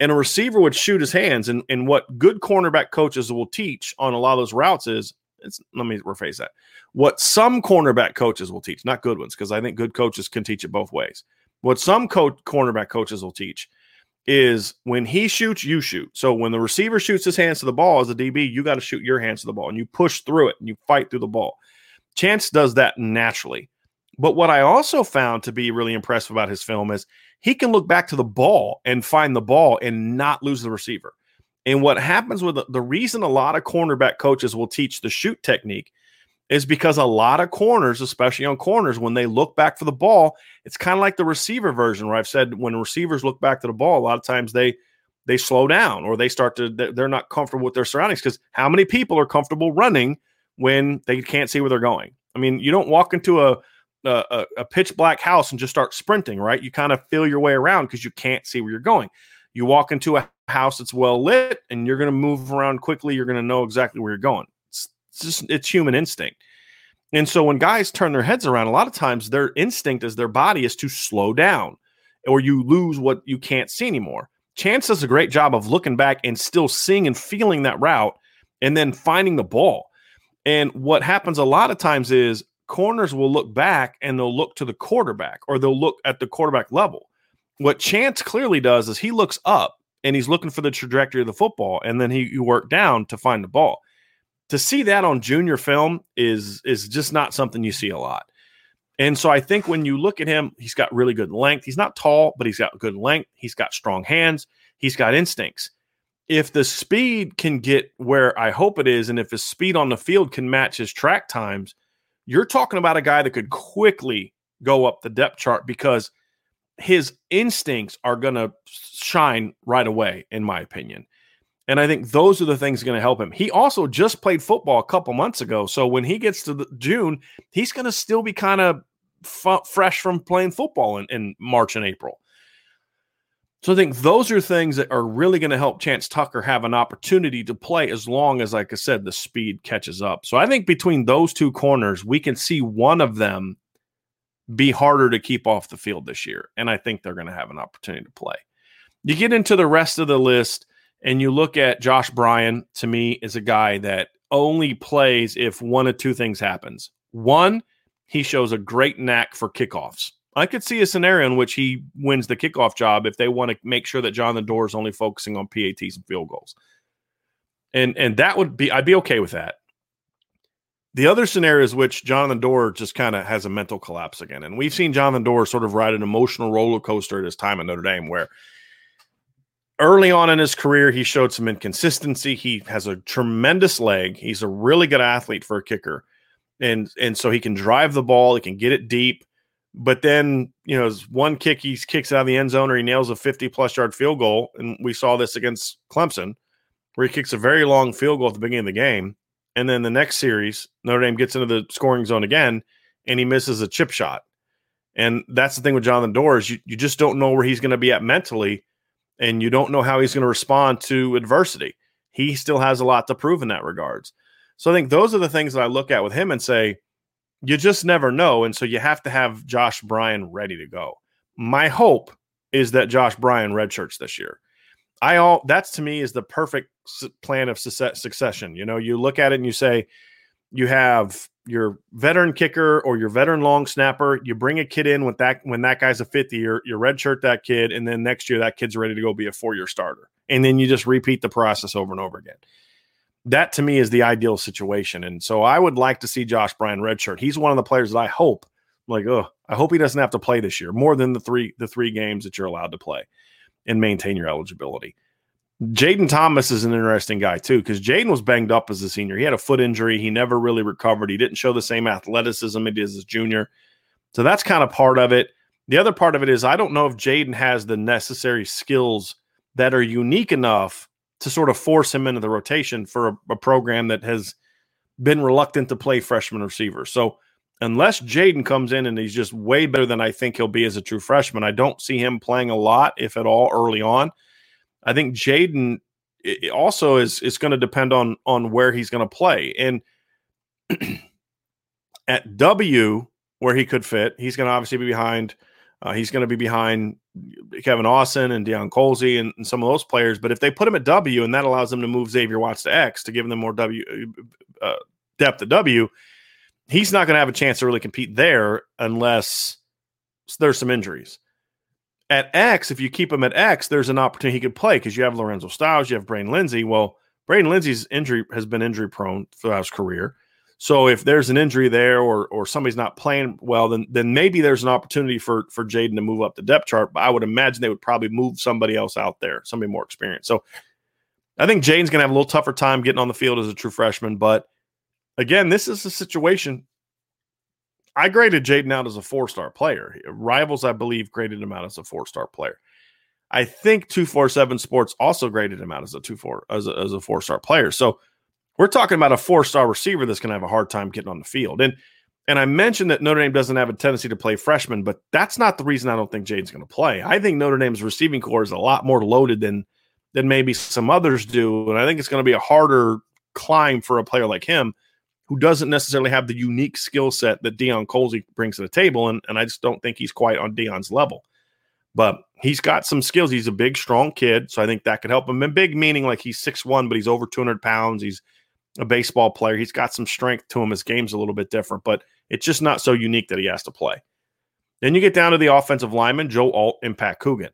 And a receiver would shoot his hands. And, and what good cornerback coaches will teach on a lot of those routes is it's let me rephrase that. What some cornerback coaches will teach, not good ones, because I think good coaches can teach it both ways. What some co- cornerback coaches will teach is when he shoots, you shoot. So when the receiver shoots his hands to the ball as a DB, you got to shoot your hands to the ball and you push through it and you fight through the ball. Chance does that naturally. But what I also found to be really impressive about his film is he can look back to the ball and find the ball and not lose the receiver. And what happens with the, the reason a lot of cornerback coaches will teach the shoot technique is because a lot of corners, especially on corners, when they look back for the ball, it's kind of like the receiver version where I've said when receivers look back to the ball, a lot of times they they slow down or they start to they're not comfortable with their surroundings because how many people are comfortable running when they can't see where they're going. I mean, you don't walk into a a, a pitch black house and just start sprinting, right? You kind of feel your way around because you can't see where you're going. You walk into a house that's well lit and you're going to move around quickly. You're going to know exactly where you're going. It's, it's just it's human instinct. And so when guys turn their heads around, a lot of times their instinct is their body is to slow down, or you lose what you can't see anymore. Chance does a great job of looking back and still seeing and feeling that route, and then finding the ball. And what happens a lot of times is corners will look back and they'll look to the quarterback or they'll look at the quarterback level. what Chance clearly does is he looks up and he's looking for the trajectory of the football, and then he you work down to find the ball. To see that on junior film is is just not something you see a lot. And so I think when you look at him, he's got really good length. He's not tall, but he's got good length. He's got strong hands. He's got instincts. If the speed can get where I hope it is, and if his speed on the field can match his track times, you're talking about a guy that could quickly go up the depth chart because his instincts are going to shine right away, in my opinion. And I think those are the things going to help him. He also just played football a couple months ago. So when he gets to June, he's going to still be kind of f- fresh from playing football in, in March and April. So I think those are things that are really going to help Chance Tucker have an opportunity to play as long as, like I said, the speed catches up. So I think between those two corners, we can see one of them be harder to keep off the field this year. And I think they're going to have an opportunity to play. You get into the rest of the list and you look at Josh Bryan, to me, is a guy that only plays if one of two things happens. One, he shows a great knack for kickoffs. I could see a scenario in which he wins the kickoff job if they want to make sure that Jonathan Doerer is only focusing on PATs and field goals. And and that would be I'd be okay with that. The other scenario is which Jonathan Doerer just kind of has a mental collapse again. And we've seen Jonathan Doerer sort of ride an emotional roller coaster at his time at Notre Dame where early on in his career, he showed some inconsistency. He has a tremendous leg. He's a really good athlete for a kicker. And and so he can drive the ball, he can get it deep but then, you know, one kick he kicks out of the end zone or he nails a 50 plus yard field goal. And we saw this against Clemson, where he kicks a very long field goal at the beginning of the game. And then the next series, Notre Dame gets into the scoring zone again and he misses a chip shot. And that's the thing with Jonathan Doerer. You, you just don't know where he's going to be at mentally, and you don't know how he's going to respond to adversity. He still has a lot to prove in that regards. So I think those are the things that I look at with him and say, you just never know. And so you have to have Josh Bryan ready to go. My hope is that Josh Bryan redshirts this year. I all that's to me is the perfect plan of succession. You know, you look at it and you say, you have your veteran kicker or your veteran long snapper. You bring a kid in with that when that guy's a fifth year, you redshirt that kid, and then next year that kid's ready to go be a four year starter, and then you just repeat the process over and over again that to me is the ideal situation. And so I would like to see Josh Bryan redshirt. He's one of the players that I hope, like, oh, I hope he doesn't have to play this year more than the three the three games that you're allowed to play and maintain your eligibility. Jayden Thomas is an interesting guy too, because Jayden was banged up as a senior. He had a foot injury. He never really recovered. He didn't show the same athleticism he did as a junior. So that's kind of part of it. The other part of it is I don't know if Jayden has the necessary skills that are unique enough to sort of force him into the rotation for a, a program that has been reluctant to play freshman receivers. So unless Jaden comes in and he's just way better than I think he'll be as a true freshman, I don't see him playing a lot, if at all, early on. I think Jaden also is is going to depend on on where he's going to play. And [clears throat] at W, where he could fit, he's going to obviously be behind. Uh, he's going to be behind Kevin Austin and Deion Colzie and, and, some of those players. But if they put him at W and that allows them to move Xavier Watts to X to give them more W uh, uh depth at W, he's not going to have a chance to really compete there unless there's some injuries. At X, if you keep him at X, there's an opportunity he could play because you have Lorenzo Styles, you have Braden Lenzy. Well, Braden Lenzy's injury has been injury prone throughout his career. So if there's an injury there or or somebody's not playing well, then then maybe there's an opportunity for for Jayden to move up the depth chart. But I would imagine they would probably move somebody else out there, somebody more experienced. So I think Jayden's gonna have a little tougher time getting on the field as a true freshman. But again, this is a situation. I graded Jaden out as a four star player. Rivals, I believe, graded him out as a four star player. I think two four seven Sports also graded him out as a two four as a, as a four star player. So we're talking about a four-star receiver that's going to have a hard time getting on the field. And and I mentioned that Notre Dame doesn't have a tendency to play freshmen, but that's not the reason I don't think Jayden's going to play. I think Notre Dame's receiving corps is a lot more loaded than than maybe some others do, and I think it's going to be a harder climb for a player like him who doesn't necessarily have the unique skill set that Deion Colzie brings to the table, and, and I just don't think he's quite on Deion's level. But he's got some skills. He's a big, strong kid, so I think that could help him. And big meaning like he's six one, but he's over 200 pounds. He's a baseball player. He's got some strength to him. His game's a little bit different, but it's just not so unique that he has to play. Then you get down to the offensive lineman, Joe Alt and Pat Coogan.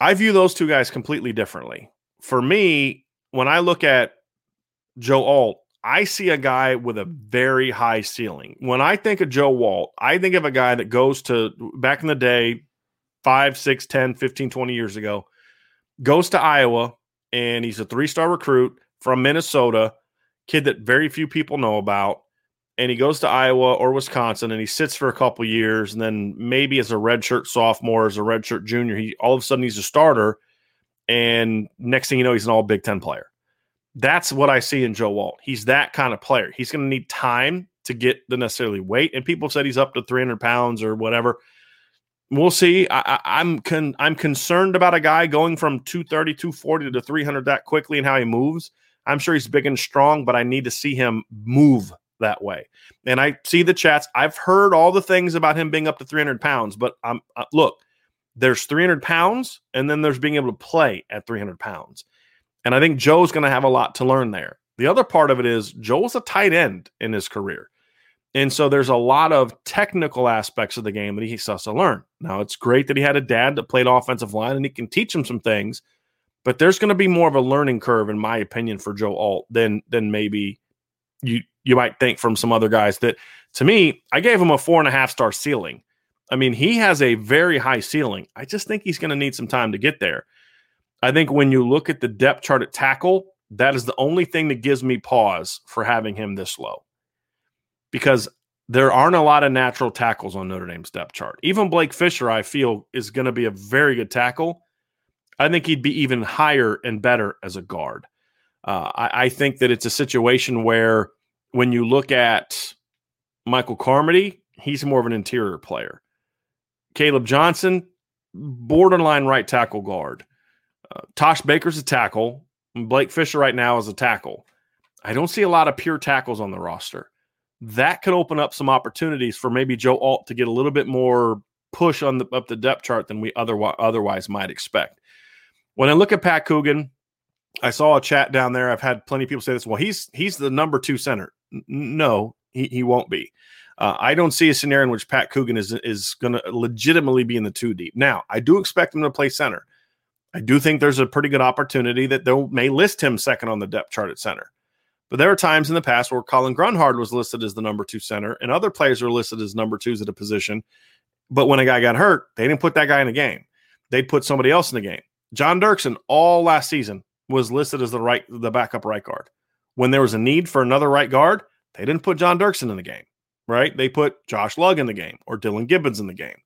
I view those two guys completely differently. For me, when I look at Joe Alt, I see a guy with a very high ceiling. When I think of Joe Alt, I think of a guy that goes to back in the day, 5, 6, 10, 15, 20 years ago, goes to Iowa, and he's a three star recruit from Minnesota, kid that very few people know about. And he goes to Iowa or Wisconsin and he sits for a couple years. And then maybe as a redshirt sophomore, as a redshirt junior, he all of a sudden he's a starter. And next thing you know, he's an all Big Ten player. That's what I see in Joe Alt. He's that kind of player. He's going to need time to get the necessarily weight. And people said he's up to 300 pounds or whatever we'll see. I, am con, I'm concerned about a guy going from 230, 240 to 300 that quickly and how he moves. I'm sure he's big and strong, but I need to see him move that way. And I see the chats. I've heard all the things about him being up to 300 pounds, but I'm uh, look, there's 300 pounds, and then there's being able to play at 300 pounds. And I think Joe's going to have a lot to learn there. The other part of it is Joe's a tight end in his career. And so there's a lot of technical aspects of the game that he has to learn. Now, it's great that he had a dad that played offensive line and he can teach him some things, but there's going to be more of a learning curve, in my opinion, for Joe Alt than than maybe you you might think from some other guys. That to me, I gave him a four and a half star ceiling. I mean, he has a very high ceiling. I just think he's going to need some time to get there. I think when you look at the depth chart at tackle, that is the only thing that gives me pause for having him this low because there aren't a lot of natural tackles on Notre Dame's depth chart. Even Blake Fisher, I feel, is going to be a very good tackle. I think he'd be even higher and better as a guard. Uh, I, I, think that it's a situation where when you look at Michael Carmody, he's more of an interior player. Caleb Johnson, borderline right tackle guard. Uh, Tosh Baker's a tackle. Blake Fisher right now is a tackle. I don't see a lot of pure tackles on the roster that could open up some opportunities for maybe Joe Alt to get a little bit more push on the up the depth chart than we otherwise otherwise might expect. When I look at Pat Coogan, I saw a chat down there. I've had plenty of people say this. Well, he's he's the number two center. N- no, he, he won't be. Uh, I don't see a scenario in which Pat Coogan is is going to legitimately be in the two deep. Now, I do expect him to play center. I do think there's a pretty good opportunity that they may list him second on the depth chart at center. But there are times in the past where Colin Grunhard was listed as the number two center, and other players are listed as number twos at a position. But when a guy got hurt, they didn't put that guy in the game. They'd put somebody else in the game. John Dirksen all last season was listed as the right, the backup right guard. When there was a need for another right guard, they didn't put John Dirksen in the game, right? They put Josh Lugg in the game or Dylan Gibbons in the game.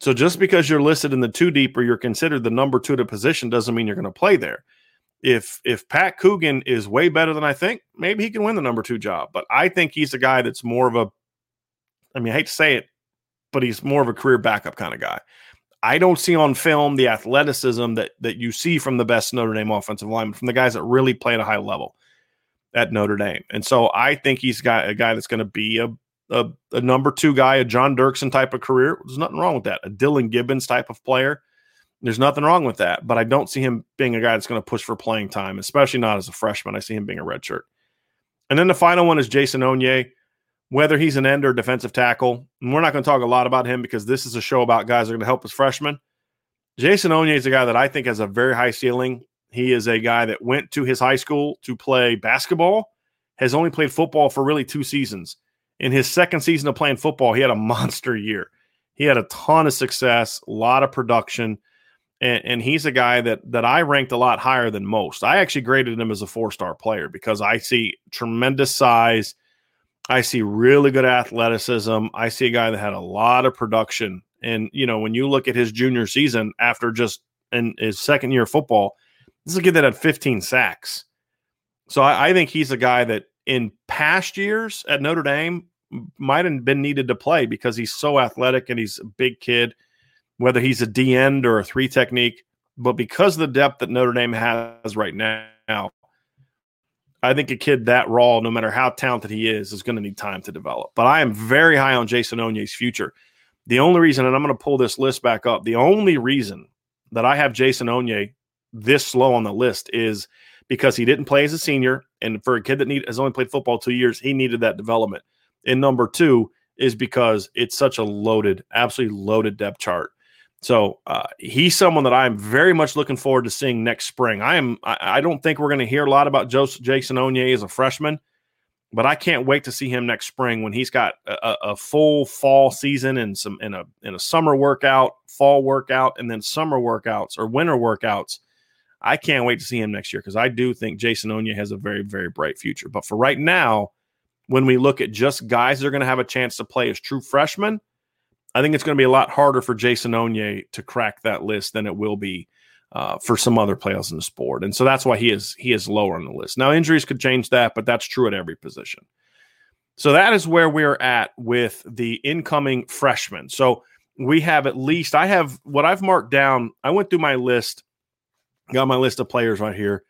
So just because you're listed in the two deep or you're considered the number two to position doesn't mean you're going to play there if if Pat Coogan is way better than I think, maybe he can win the number two job. But I think he's a guy that's more of a, I mean, I hate to say it, but he's more of a career backup kind of guy. I don't see on film the athleticism that that you see from the best Notre Dame offensive lineman, from the guys that really play at a high level at Notre Dame. And so I think he's got a guy that's going to be a, a, a number two guy, a John Dirksen type of career. There's nothing wrong with that. A Dylan Gibbons type of player there's nothing wrong with that, but I don't see him being a guy that's going to push for playing time, especially not as a freshman. I see him being a redshirt. And then the final one is Jason Onye, whether he's an end or defensive tackle. And we're not going to talk a lot about him because this is a show about guys that are going to help as freshmen. Jason Onye is a guy that I think has a very high ceiling. He is a guy that went to his high school to play basketball, has only played football for really two seasons. In his second season of playing football, he had a [laughs] monster year. He had a ton of success, a lot of production and, and he's a guy that that I ranked a lot higher than most. I actually graded him as a four star player because I see tremendous size. I see really good athleticism. I see a guy that had a lot of production. And you know, when you look at his junior season after just in his second year of football, this is a kid that had 15 sacks. So I, I think he's a guy that in past years at Notre Dame might have been needed to play because he's so athletic and he's a big kid whether he's a D end or a three technique. But because of the depth that Notre Dame has right now, I think a kid that raw, no matter how talented he is, is going to need time to develop. But I am very high on Jason Onye's future. The only reason, and I'm going to pull this list back up, the only reason that I have Jason Onye this slow on the list is because he didn't play as a senior. And for a kid that need, has only played football two years, he needed that development. And number two is because it's such a loaded, absolutely loaded depth chart. So uh, he's someone that I'm very much looking forward to seeing next spring. I am. I, I don't think we're going to hear a lot about Joseph Jason Onye as a freshman, but I can't wait to see him next spring when he's got a, a full fall season and some in a in a summer workout, fall workout, and then summer workouts or winter workouts. I can't wait to see him next year because I do think Jason Onye has a very very bright future. But for right now, when we look at just guys that are going to have a chance to play as true freshmen I think it's going to be a lot harder for Jason Onye to crack that list than it will be uh, for some other players in the sport, and so that's why he is he is lower on the list. Now injuries could change that, but that's true at every position. So that is where we're at with the incoming freshmen. So we have at least I have what I've marked down. I went through my list, got my list of players right here.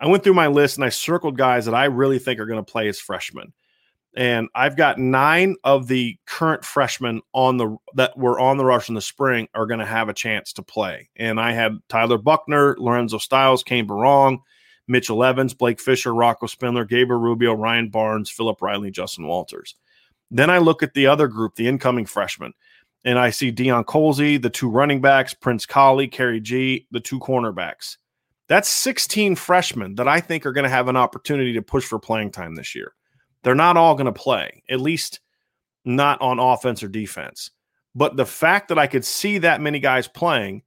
I went through my list and I circled guys that I really think are going to play as freshmen and I've got nine of the current freshmen on the that were on the rush in the spring are going to have a chance to play. And I had Tyler Buckner, Lorenzo Styles, Cane Berrong, Mitchell Evans, Blake Fisher, Rocco Spindler, Gabriel Rubio, Ryan Barnes, Philip Riley, Justin Walters. Then I look at the other group, the incoming freshmen, and I see Deion Colzie, the two running backs, Prince Kollie, Khari Gee, the two cornerbacks. That's 16 freshmen that I think are going to have an opportunity to push for playing time this year. They're not all going to play, at least not on offense or defense. But the fact that I could see that many guys playing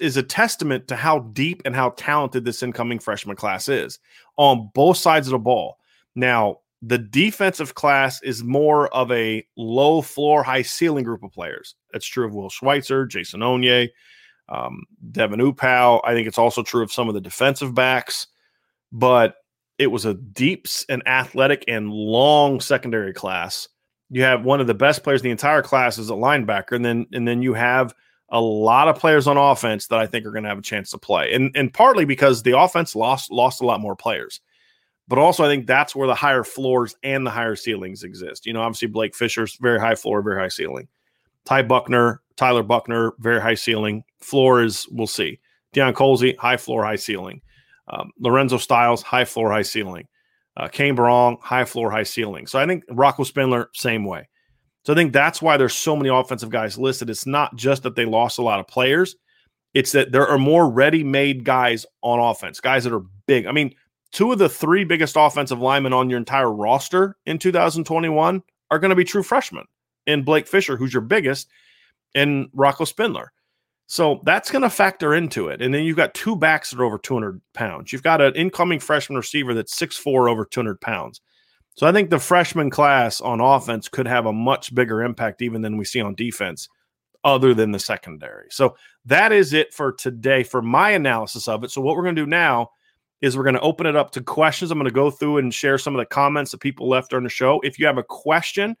is a testament to how deep and how talented this incoming freshman class is on both sides of the ball. Now, the defensive class is more of a low floor, high ceiling group of players. That's true of Will Schweitzer, Jason Onye, um, Devin Aupiu. I think it's also true of some of the defensive backs. But it was a deep and athletic and long secondary class. You have one of the best players in the entire class as a linebacker, and then and then you have a lot of players on offense that I think are going to have a chance to play, and and partly because the offense lost lost a lot more players, but also I think that's where the higher floors and the higher ceilings exist. You know, obviously Blake Fisher's very high floor, very high ceiling. Ty Buckner, Tyler Buckner, very high ceiling. Floor is we'll see. Deion Colzie, high floor, high ceiling. Um, Lorenzo Styles, high floor, high ceiling. Uh, Cane Berrong, high floor, high ceiling. So I think Rocco Spindler, same way. So I think that's why there's so many offensive guys listed. It's not just that they lost a lot of players, it's that there are more ready made guys on offense, guys that are big. I mean, two of the three biggest offensive linemen on your entire roster in 2021 are going to be true freshmen in Blake Fisher, who's your biggest, and Rocco Spindler. So that's going to factor into it. And then you've got two backs that are over 200 pounds. You've got an incoming freshman receiver that's 6'4 over 200 pounds. So I think the freshman class on offense could have a much bigger impact even than we see on defense, other than the secondary. So that is it for today for my analysis of it. So what we're going to do now is we're going to open it up to questions. I'm going to go through and share some of the comments that people left during the show. If you have a question,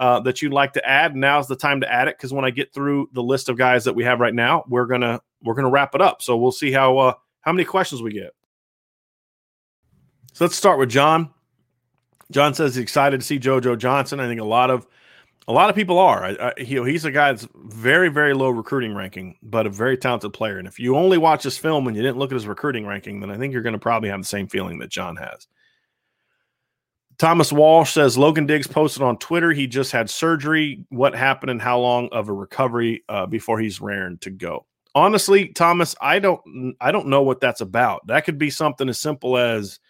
uh, that you'd like to add, now's the time to add it because when I get through the list of guys that we have right now, we're gonna we're gonna wrap it up. So we'll see how uh, how many questions we get. So let's start with John. John says he's excited to see JoJo Johnson. I think a lot of a lot of people are. I, I, he, he's a guy that's very very low recruiting ranking, but a very talented player. And if you only watch his film and you didn't look at his recruiting ranking, then I think you're going to probably have the same feeling that John has. Thomas Walsh says Logan Diggs posted on Twitter he just had surgery. What happened and how long of a recovery uh, before he's raring to go? Honestly, Thomas, I don't I don't know what that's about. That could be something as simple as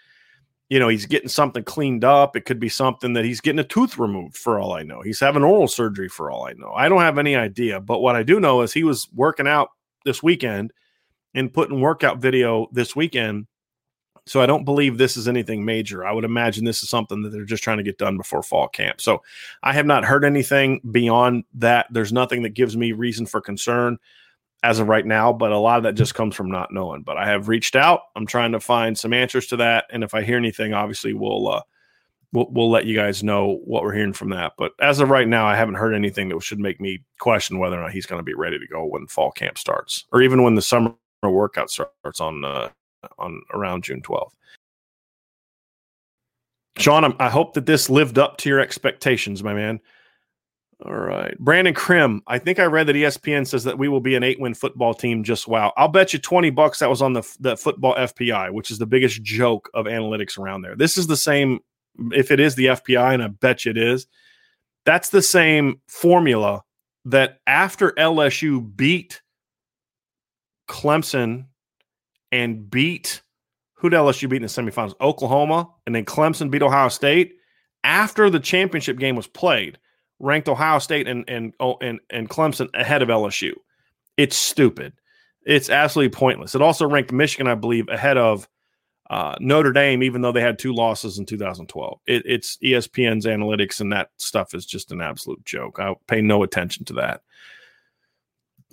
you know he's getting something cleaned up. It could be something that he's getting a tooth removed for all I know. He's having oral surgery for all I know. I don't have any idea. But what I do know is he was working out this weekend and putting workout video this weekend so I don't believe this is anything major. I would imagine this is something that they're just trying to get done before fall camp. So I have not heard anything beyond that. There's nothing that gives me reason for concern as of right now, but a lot of that just comes from not knowing. But I have reached out. I'm trying to find some answers to that, and if I hear anything, obviously we'll uh, we'll, we'll let you guys know what we're hearing from that. But as of right now, I haven't heard anything that should make me question whether or not he's going to be ready to go when fall camp starts, or even when the summer workout starts on uh, on around June 12th. Sean, I hope that this lived up to your expectations, my man. All right. Brandon Krim, I think I read that ESPN says that we will be an eight win football team. Just wow. I'll bet you 20 bucks that was on the, the football FPI, which is the biggest joke of analytics around there. This is the same, if it is the FPI, and I bet you it is, That's the same formula that after LSU beat Clemson and beat who did LSU beat in the semifinals? Oklahoma, and then Clemson beat Ohio State. After the championship game was played, ranked Ohio State and and oh, and and Clemson ahead of LSU. It's stupid. It's absolutely pointless. It also ranked Michigan, I believe, ahead of uh, Notre Dame, even though they had two losses in 2012. It, it's ESPN's analytics, and that stuff is just an absolute joke. I pay no attention to that.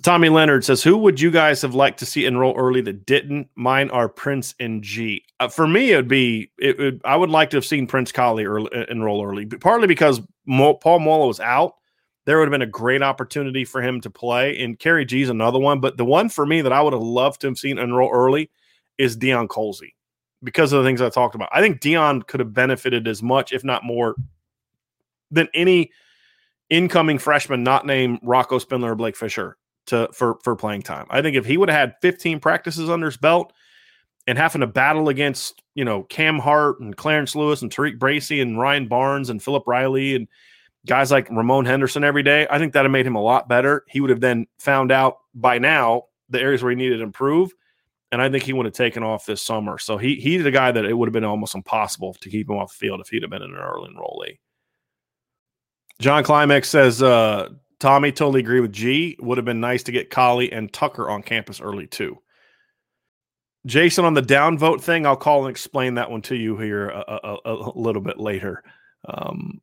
Tommy Leonard says, "Who would you guys have liked to see enroll early that didn't? Mine are Prince and Gee. Uh, for me, it would be it would, I would like to have seen Prince Kollie early, uh, enroll early, partly because Mo, Paul Moala was out. There would have been a great opportunity for him to play, and Khari Gee is another one. But the one for me that I would have loved to have seen enroll early is Deion Colzie because of the things I talked about. I think Deion could have benefited as much, if not more, than any incoming freshman not named Rocco Spindler or Blake Fisher to for for playing time. I think if he would have had 15 practices under his belt and having to battle against, you know, Cam Hart and Clarence Lewis and TaRiq Bracy and Ryan Barnes and Philip Riley and guys like Ramon Henderson every day, I think that would have made him a lot better. He would have then found out by now the areas where he needed to improve. And I think he would have taken off this summer. So he he's the guy that it would have been almost impossible to keep him off the field if he'd have been an early enrollee. John Climax says uh, Tommy, totally agree with Gee. Would have been nice to get Kollie and Tucker on campus early too. Jason, on the downvote thing, I'll call and explain that one to you here a, a, a little bit later. Um,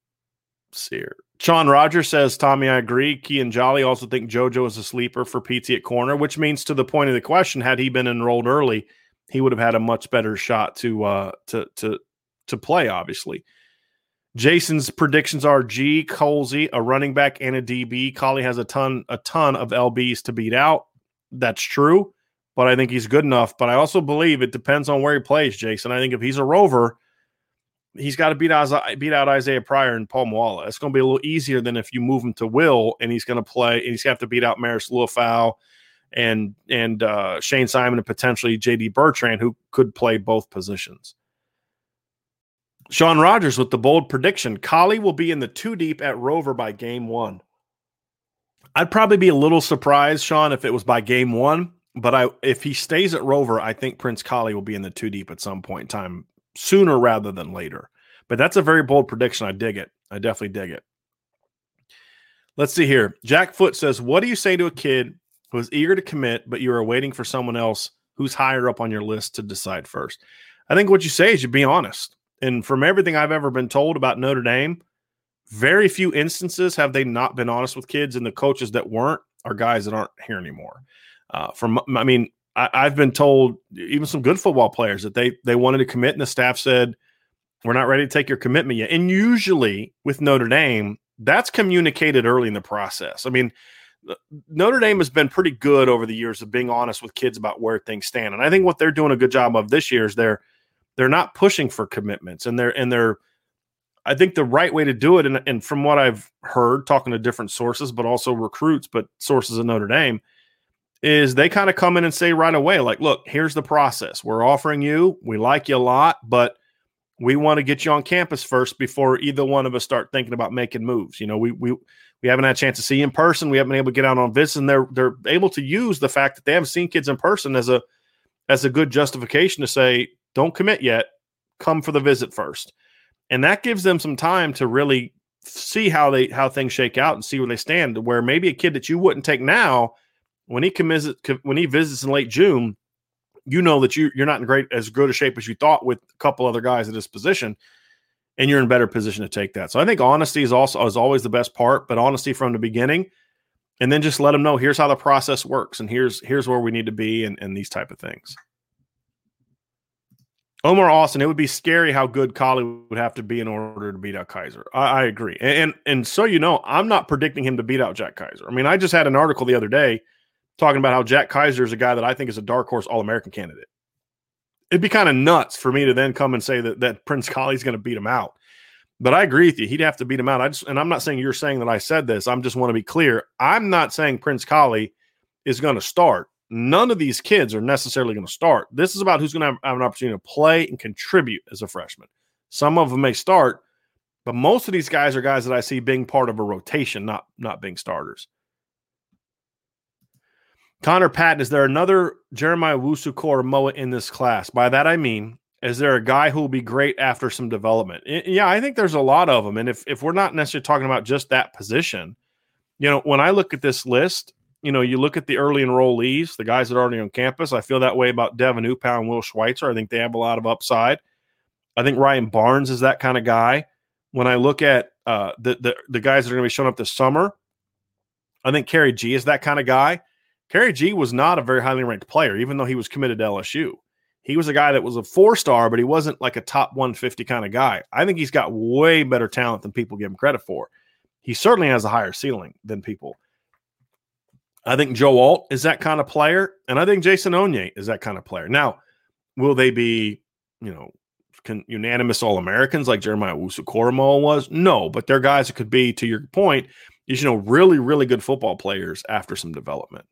see here. Sean Rogers says, Tommy, I agree. Key and Jolly also think JoJo is a sleeper for PT at corner, which means to the point of the question, had he been enrolled early, he would have had a much better shot to uh to to to play, obviously. Jason's predictions are Gee, Colzie, a running back, and a DB. Kollie has a ton, a ton of LBs to beat out. That's true, but I think he's good enough. But I also believe it depends on where he plays, Jason. I think if he's a rover, he's got to beat out, beat out Isaiah Pryor and Paul Moala. It's going to be a little easier than if you move him to Will and he's going to play and he's going to have to beat out Marist Liufau and and uh, Shane Simon and potentially JD Bertrand, who could play both positions. Sean Rogers with the bold prediction Kollie will be in the two deep at Rover by game one. I'd probably be a little surprised, Sean, if it was by game one. But I, if he stays at Rover, I think Prince Kollie will be in the two deep at some point in time, sooner rather than later. But that's a very bold prediction. I dig it. I definitely dig it. Let's see here. Jack Foot says, What do you say to a kid who is eager to commit, but you are waiting for someone else who's higher up on your list to decide first? I think what you say is you be honest. And from everything I've ever been told about Notre Dame, very few instances have they not been honest with kids, and the coaches that weren't are guys that aren't here anymore. Uh, from I mean, I, I've been told even some good football players that they they wanted to commit, and the staff said, "We're not ready to take your commitment yet." And usually with Notre Dame, that's communicated early in the process. I mean, Notre Dame has been pretty good over the years of being honest with kids about where things stand, and I think what they're doing a good job of this year is they're they're not pushing for commitments and they're and they're I think the right way to do it, and, and from what I've heard, talking to different sources, but also recruits, but sources of Notre Dame, is they kind of come in and say right away, like, look, here's the process. We're offering you, we like you a lot, but we want to get you on campus first before either one of us start thinking about making moves. You know, we we we haven't had a chance to see you in person. We haven't been able to get out on visits, and they're they're able to use the fact that they haven't seen kids in person as a as a good justification to say, don't commit yet. Come for the visit first. And that gives them some time to really see how they how things shake out and see where they stand. Where maybe a kid that you wouldn't take now, when he commits when he visits in late June, you know that you you're not in great as good a shape as you thought with a couple other guys at his position, and you're in better position to take that. So I think honesty is also is always the best part, but honesty from the beginning, and then just let them know here's how the process works, and here's here's where we need to be, and, and these type of things. Omar Austin, it would be scary how good Kollie would have to be in order to beat out Kaiser. I, I agree, and, and, and so you know, I'm not predicting him to beat out Jack Kaiser. I mean, I just had an article the other day talking about how Jack Kaiser is a guy that I think is a dark horse All American candidate. It'd be kind of nuts for me to then come and say that that Prince Kollie's going to beat him out. But I agree with you; he'd have to beat him out. I just, and I'm not saying you're saying that I said this. I'm just want to be clear. I'm not saying Prince Kollie is going to start none of these kids are necessarily going to start. This is about who's going to have, have, an opportunity to play and contribute as a freshman. Some of them may start, But most of these guys are guys that I see being part of a rotation, not not being starters. Connor Patton, is there another Jeremiah Owusu-Koramoah in this class? By that I mean, is there a guy who will be great after some development? Yeah, I think there's a lot of them. And if if we're not necessarily talking about just that position, you know, when I look at this list, you know, you look at the early enrollees, the guys that are already on campus. I feel that way about Devin Aupiu and Will Schweitzer. I think they have a lot of upside. I think Ryan Barnes is that kind of guy. When I look at uh, the, the the guys that are going to be showing up this summer, I think Khari Gee is that kind of guy. Khari Gee was not a very highly ranked player, even though he was committed to LSU. He was a guy that was a four star, but he wasn't like a top 150 kind of guy. I think he's got way better talent than people give him credit for. He certainly has a higher ceiling than people. I think Joe Alt is that kind of player, and I think Jason Onye is that kind of player. Now, will they be, you know, can, unanimous All Americans like Jeremiah Owusu-Koramoah was? No, but they're guys that could be, to your point, you know, really, really good football players after some development.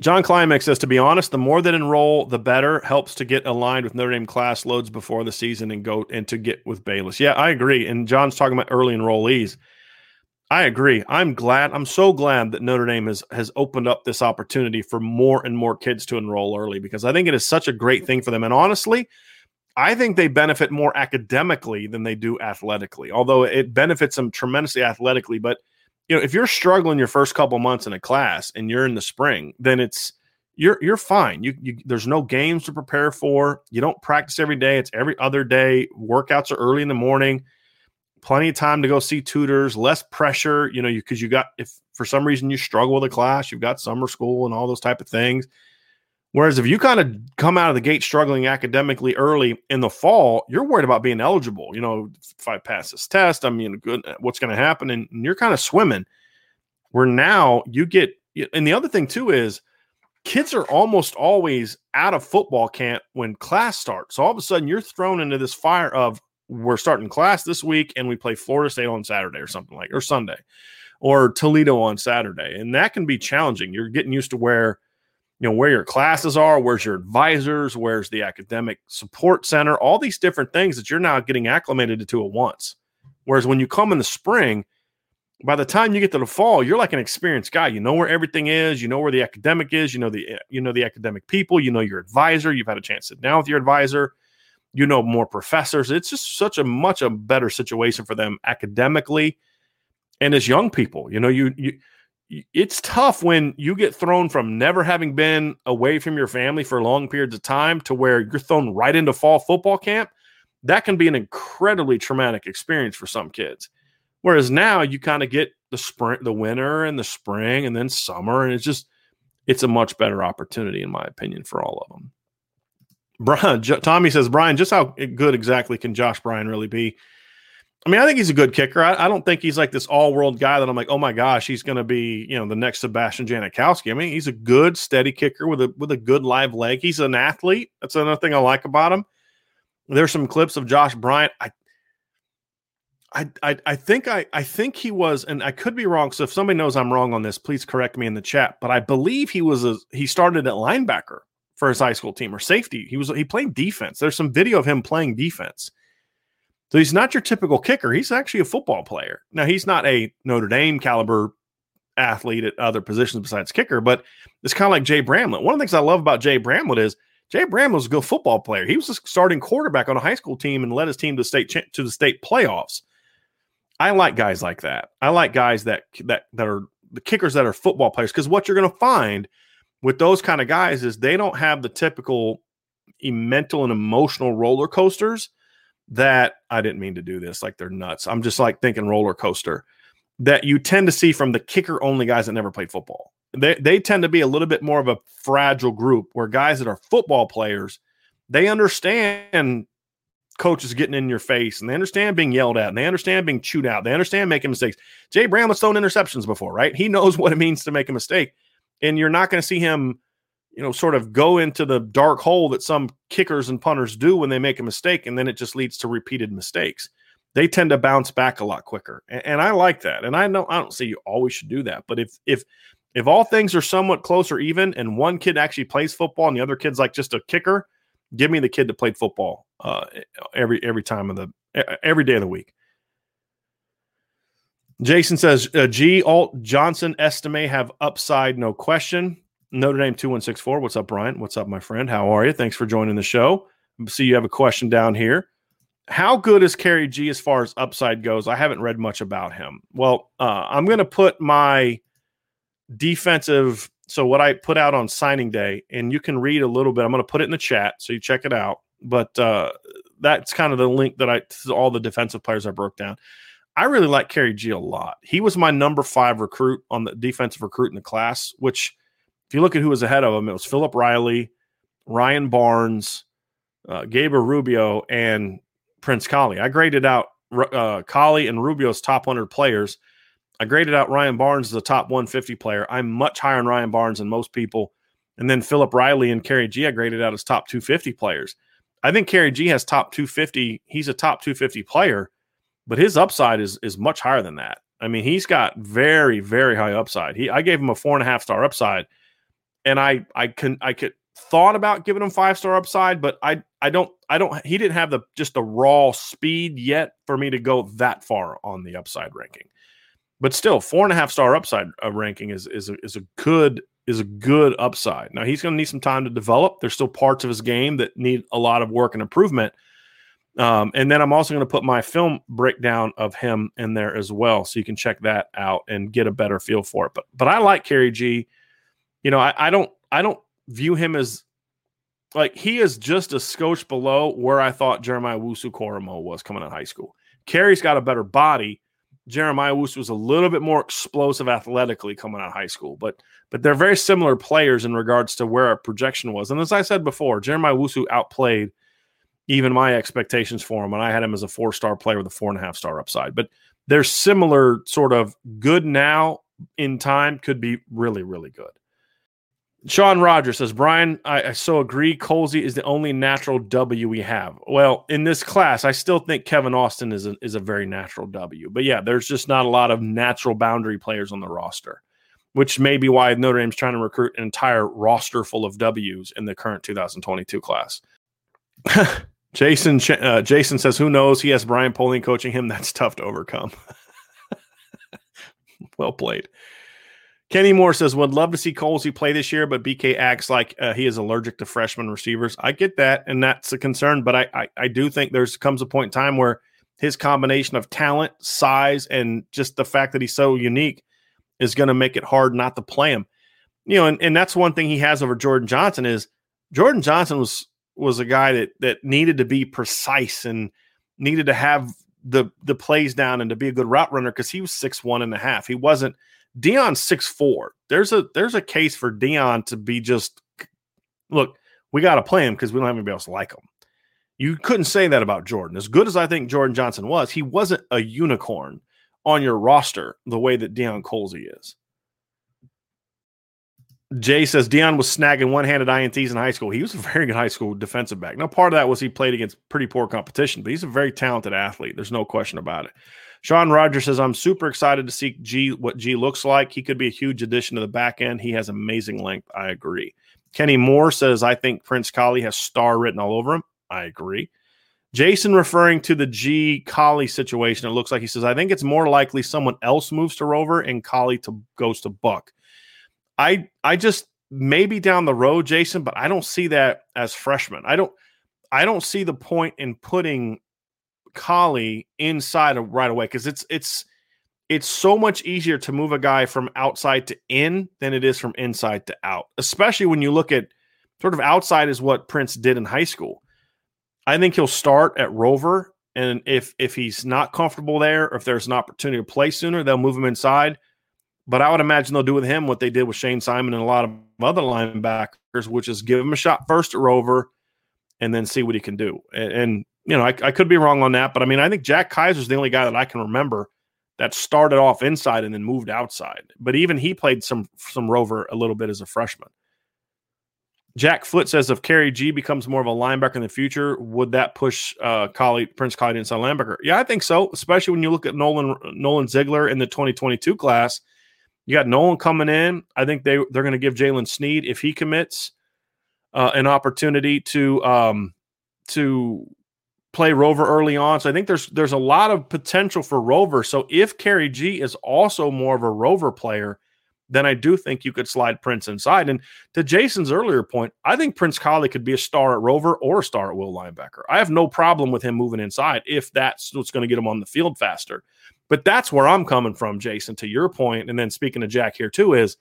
John Climax says, to be honest, the more that enroll, the better. Helps to get aligned with Notre Dame class loads before the season and go and to get with Balis. Yeah, I agree. And John's talking about early enrollees. I agree. I'm glad. I'm so glad that Notre Dame has has opened up this opportunity for more and more kids to enroll early because I think it is such a great thing for them. And honestly, I think they benefit more academically than they do athletically. Although it benefits them tremendously athletically, but you know, if you're struggling your first couple months in a class and you're in the spring, then it's you're you're fine. You, you there's no games to prepare for. You don't practice every day. It's every other day. Workouts are early in the morning. Plenty of time to go see tutors. Less pressure. You know, because you got if for some reason you struggle with a class, you've got summer school and all those type of things. Whereas if you kind of come out of the gate struggling academically early in the fall, you're worried about being eligible. You know, if I pass this test, I mean, good, uh, what's going to happen? And you're kind of swimming. Where now you get, and the other thing too is kids are almost always out of football camp when class starts. So all of a sudden you're thrown into this fire of we're starting class this week and we play Florida State on Saturday or something like, or Sunday, or Toledo on Saturday, and that can be challenging. You're getting used to where you know where your classes are where's your advisors where's the academic support center all these different things that you're now getting acclimated to at once. Whereas when you come in the spring by the time you get to the fall you're like an experienced guy. You know where everything is. You know where the academic is. You know the you know the academic people. You know your advisor. You've had a chance to sit down with your advisor you know more professors it's just such a much a better situation for them academically and as young people you know you you it's tough when you get thrown from never having been away from your family for long periods of time to where you're thrown right into fall football camp. That can be an incredibly traumatic experience for some kids. Whereas now you kind of get the spring, the winter and the spring and then summer. And it's just, it's a much better opportunity, in my opinion, for all of them. Bryan, [laughs] Tommy says, Bryan, just how good exactly can Josh Bryan really be? I mean, I think he's a good kicker. I, I don't think he's like this all world guy that I'm like, oh my gosh, he's going to be, you know, the next Sebastian Janikowski. I mean, he's a good, steady kicker with a with a good live leg. He's an athlete. That's another thing I like about him. There's some clips of Josh Bryan. I, I, I, I think I, I think he was, and I could be wrong. So if somebody knows I'm wrong on this, please correct me in the chat. But I believe he was a he started at linebacker for his high school team or safety. He was he played defense. There's some video of him playing defense. So he's not your typical kicker. He's actually a football player. Now he's not a Notre Dame caliber athlete at other positions besides kicker, but it's kind of like Jay Bramlett. One of the things I love about Jay Bramlett is Jay Bramlett was a good football player. He was a starting quarterback on a high school team and led his team to state to the state playoffs. I like guys like that. I like guys that that that are the kickers that are football players because what you're going to find with those kind of guys is they don't have the typical mental and emotional roller coasters that I didn't mean to do this. Like they're nuts. I'm just like thinking roller coaster that you tend to see from the kicker only guys that never played football. They, they tend to be a little bit more of a fragile group where guys that are football players, they understand coaches getting in your face and they understand being yelled at and they understand being chewed out. They understand making mistakes. Jay Bramlett's thrown interceptions before, right? He knows [laughs] what it means to make a mistake. And you're not going to see him you know, sort of go into the dark hole that some kickers and punters do when they make a mistake, and then it just leads to repeated mistakes. They tend to bounce back a lot quicker, and, and I like that. And I know I don't say you always should do that, but if if if all things are somewhat close or even, and one kid actually plays football and the other kid's like just a kicker, give me the kid that played football uh, every every time of the every day of the week. Jason says uh, Gee Alt Johnson Estime have upside, no question. Notre Dame 2164. What's up, Bryan? What's up, my friend? How are you? Thanks for joining the show. See, you have a question down here. How good is Khari Gee as far as upside goes? I haven't read much about him. Well, uh, I'm going to put my defensive. So, what I put out on signing day, and you can read a little bit. I'm going to put it in the chat so you check it out. But uh, that's kind of the link that I, all the defensive players I broke down. I really like Khari Gee a lot. He was my number five recruit on the defensive recruit in the class, which, if you look at who was ahead of him, it was Philip Riley, Ryan Barnes, uh, Gabriel Rubio, and Prince Kollie. I graded out uh, Kollie and Rubio's top 100 players. I graded out Ryan Barnes as a top 150 player. I'm much higher on Ryan Barnes than most people. And then Philip Riley and Khari Gee, I graded out as top 250 players. I think Khari Gee has top 250. He's a top 250 player but his upside is is much higher than that. I mean, he's got very very high upside. He I gave him a four and a half star upside, and I I can I could thought about giving him five star upside, but I I don't I don't he didn't have the just the raw speed yet for me to go that far on the upside ranking. But still, four and a half star upside uh, ranking is is a, is a good is a good upside. Now he's going to need some time to develop. There's still parts of his game that need a lot of work and improvement. Um, and then I'm also going to put my film breakdown of him in there as well, so you can check that out and get a better feel for it. But but I like Khari Gee. You know, I, I don't I don't view him as like he is just a scotch below where I thought Jeremiah Owusu-Koramoah was coming out of high school. Khari's got a better body. Jeremiah Owusu was a little bit more explosive athletically coming out of high school, but but they're very similar players in regards to where our projection was. And as I said before, Jeremiah Wusu outplayed – even my expectations for him. And I had him as a four star player with a four and a half star upside. But they're similar, sort of good now in time, could be really, really good. Sean Rogers says, Bryan, I, I so agree. Colzie is the only natural W we have. Well, in this class, I still think Kevin Austin is a, is a very natural W. But yeah, there's just not a lot of natural boundary players on the roster, which may be why Notre Dame's trying to recruit an entire roster full of W's in the current 2022 class. [laughs] Jason uh, Jason says, "Who knows? He has Brian Polian coaching him. That's tough to overcome." [laughs] well played. Kenny Moore says, "Would love to see Colzie play this year, but BK acts like uh, he is allergic to freshman receivers. I get that, and that's a concern. But I, I, I do think there's comes a point in time where his combination of talent, size, and just the fact that he's so unique is going to make it hard not to play him. You know, and, and that's one thing he has over Jordan Johnson is Jordan Johnson was was a guy that that needed to be precise and needed to have the the plays down and to be a good route runner because he was six one and a half. He wasn't Deion six four. There's a there's a case for Deion to be just look. We got to play him because we don't have anybody else like him. You couldn't say that about Jordan. As good as I think Jordan Johnson was, he wasn't a unicorn on your roster the way that Deion Colzie is. Jay says Deion was snagging one-handed ints in high school. He was a very good high school defensive back. Now, part of that was he played against pretty poor competition, but he's a very talented athlete. There's no question about it. Sean Rogers says, I'm super excited to see Gee what Gee looks like. He could be a huge addition to the back end. He has amazing length. I agree. Kenny Moore says, I think Prince Kollie has star written all over him. I agree. Jason referring to the Gee Kollie situation, it looks like he says, I think it's more likely someone else moves to Rover and Kollie to goes to Buck. I I just maybe down the road, Jason, but I don't see that as freshman. I don't I don't see the point in putting Kollie inside of right away because it's it's it's so much easier to move a guy from outside to in than it is from inside to out, especially when you look at sort of outside is what Prince did in high school. I think he'll start at Rover, and if if he's not comfortable there, or if there's an opportunity to play sooner, they'll move him inside. But I would imagine they'll do with him what they did with Shane Simon and a lot of other linebackers, which is give him a shot first at Rover and then see what he can do. And, and you know, I, I, could be wrong on that, but I mean, I think Jack Kiser's the only guy that I can remember that started off inside and then moved outside. But even he played some some Rover a little bit as a freshman. Jack Foot says if Khari Gee becomes more of a linebacker in the future, would that push uh, Kollie, Prince Kollie inside linebacker? Yeah, I think so. Especially when you look at Nolan Nolan Ziegler in the 2022 class you got Nolan coming in. I think they they're going to give Jaylen Sneed if he commits uh, an opportunity to um, to play Rover early on. So I think there's there's a lot of potential for Rover. So if Khari Gee is also more of a Rover player, then I do think you could slide Prince inside. And to Jason's earlier point, I think Prince Kollie could be a star at Rover or a star at Will linebacker. I have no problem with him moving inside if that's what's going to get him on the field faster. But that's where I'm coming from, Jason, to your point, and then speaking to Jack here too, is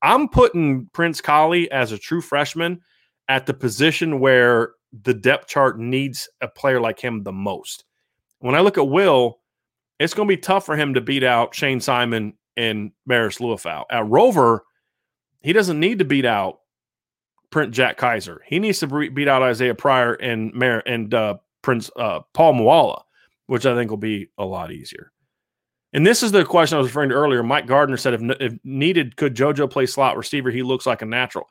I'm putting Prince Kollie as a true freshman at the position where the depth chart needs a player like him the most. When I look at Will, it's going to be tough for him to beat out Shane Simon and Marist Liufau. At Rover, he doesn't need to beat out Prince Jack Kiser. He needs to beat out Isaiah Pryor and Mar- and uh, Prince uh, Paul Moala, which I think will be a lot easier. And this is the question I was referring to earlier. Mike Gardner said, if, if needed, could JoJo play slot receiver? He looks like a natural.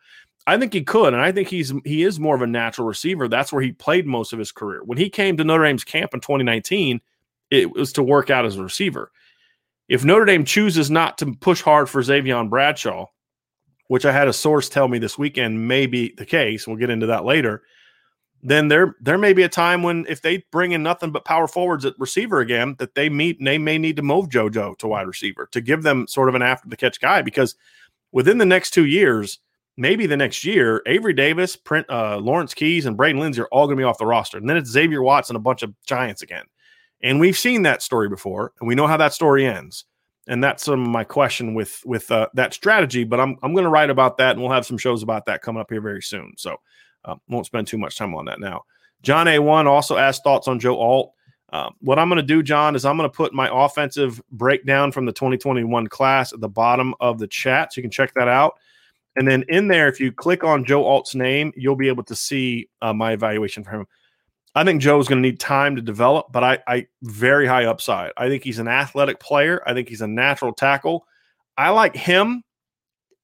I think he could, and I think he's he is more of a natural receiver. That's where he played most of his career. When he came to Notre Dame's camp in 2019, it was to work out as a receiver. If Notre Dame chooses not to push hard for Xavier Bradshaw, which I had a source tell me this weekend may be the case, we'll get into that later. Then there there may be a time when if they bring in nothing but power forwards at receiver again, that they meet they may need to move JoJo to wide receiver to give them sort of an after the catch guy because within the next two years maybe the next year, Avery Davis, Print, uh, Lawrence Keys, and Braden Lenzy are all going to be off the roster. And then it's Xavier Watts and a bunch of Giants again. And we've seen that story before, and we know how that story ends. And that's some of my question with with uh, that strategy. But I'm I'm going to write about that, and we'll have some shows about that coming up here very soon. So uh, won't spend too much time on that now. John A one also asked thoughts on Joe Alt. Uh, what I'm going to do, John, is I'm going to put my offensive breakdown from the 2021 class at the bottom of the chat, so you can check that out. And then in there, if you click on Joe Alt's name, you'll be able to see uh, my evaluation for him. I think Joe's going to need time to develop, but I, I very high upside. I think he's an athletic player. I think he's a natural tackle. I like him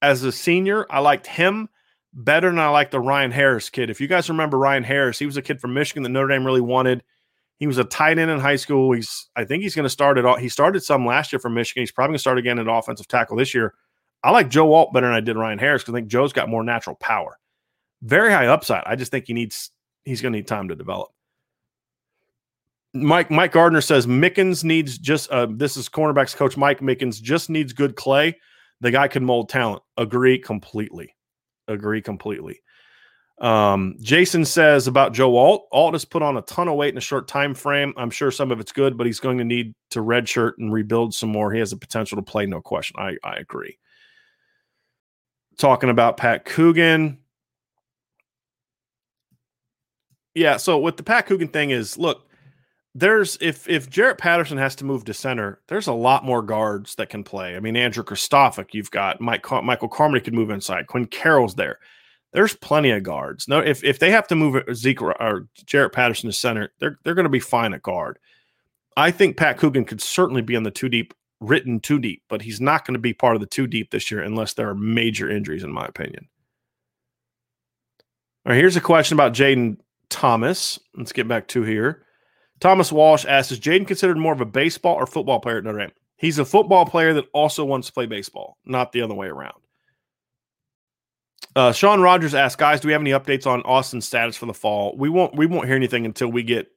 as a senior. I liked him better than I like the Ryan Harris kid. If you guys remember Ryan Harris, he was a kid from Michigan that Notre Dame really wanted. He was a tight end in high school. He's I think he's going to start it. All, he started some last year from Michigan. He's probably going to start again at offensive tackle this year. I like Joe Alt better than I did Ryan Harris because I think Joe's got more natural power. Very high upside. I just think he needs he's going to need time to develop. Mike Mike Gardner says Mickens needs just uh, this is cornerbacks coach Mike Mickens just needs good clay. The guy can mold talent. Agree completely. Agree completely. Um, Jason says about Joe Alt. Alt has put on a ton of weight in a short time frame. I'm sure some of it's good, but he's going to need to redshirt and rebuild some more. He has the potential to play, no question. I, I agree talking about Pat Coogan. Yeah, so with the Pat Coogan thing is look, there's if if Jarrett Patterson has to move to center, there's a lot more guards that can play. I mean, Andrew Kristofic, you've got Mike Michael Carmody could move inside. Quinn Carroll's there. There's plenty of guards. No, if if they have to move uh, Zeke or Jarrett Patterson to center, they're they're going to be fine at guard. I think Pat Coogan could certainly be on the two deep written two deep, but he's not going to be part of the two deep this year unless there are major injuries, in my opinion. All right, here's a question about Jayden Thomas. Let's get back to here. Thomas Walsh asks Is Jayden considered more of a baseball or football player at Notre Dame? He's a football player that also wants to play baseball, not the other way around. Uh, Sean Rogers asks, guys, do we have any updates on Austin's status for the fall? We won't. We won't hear anything until we get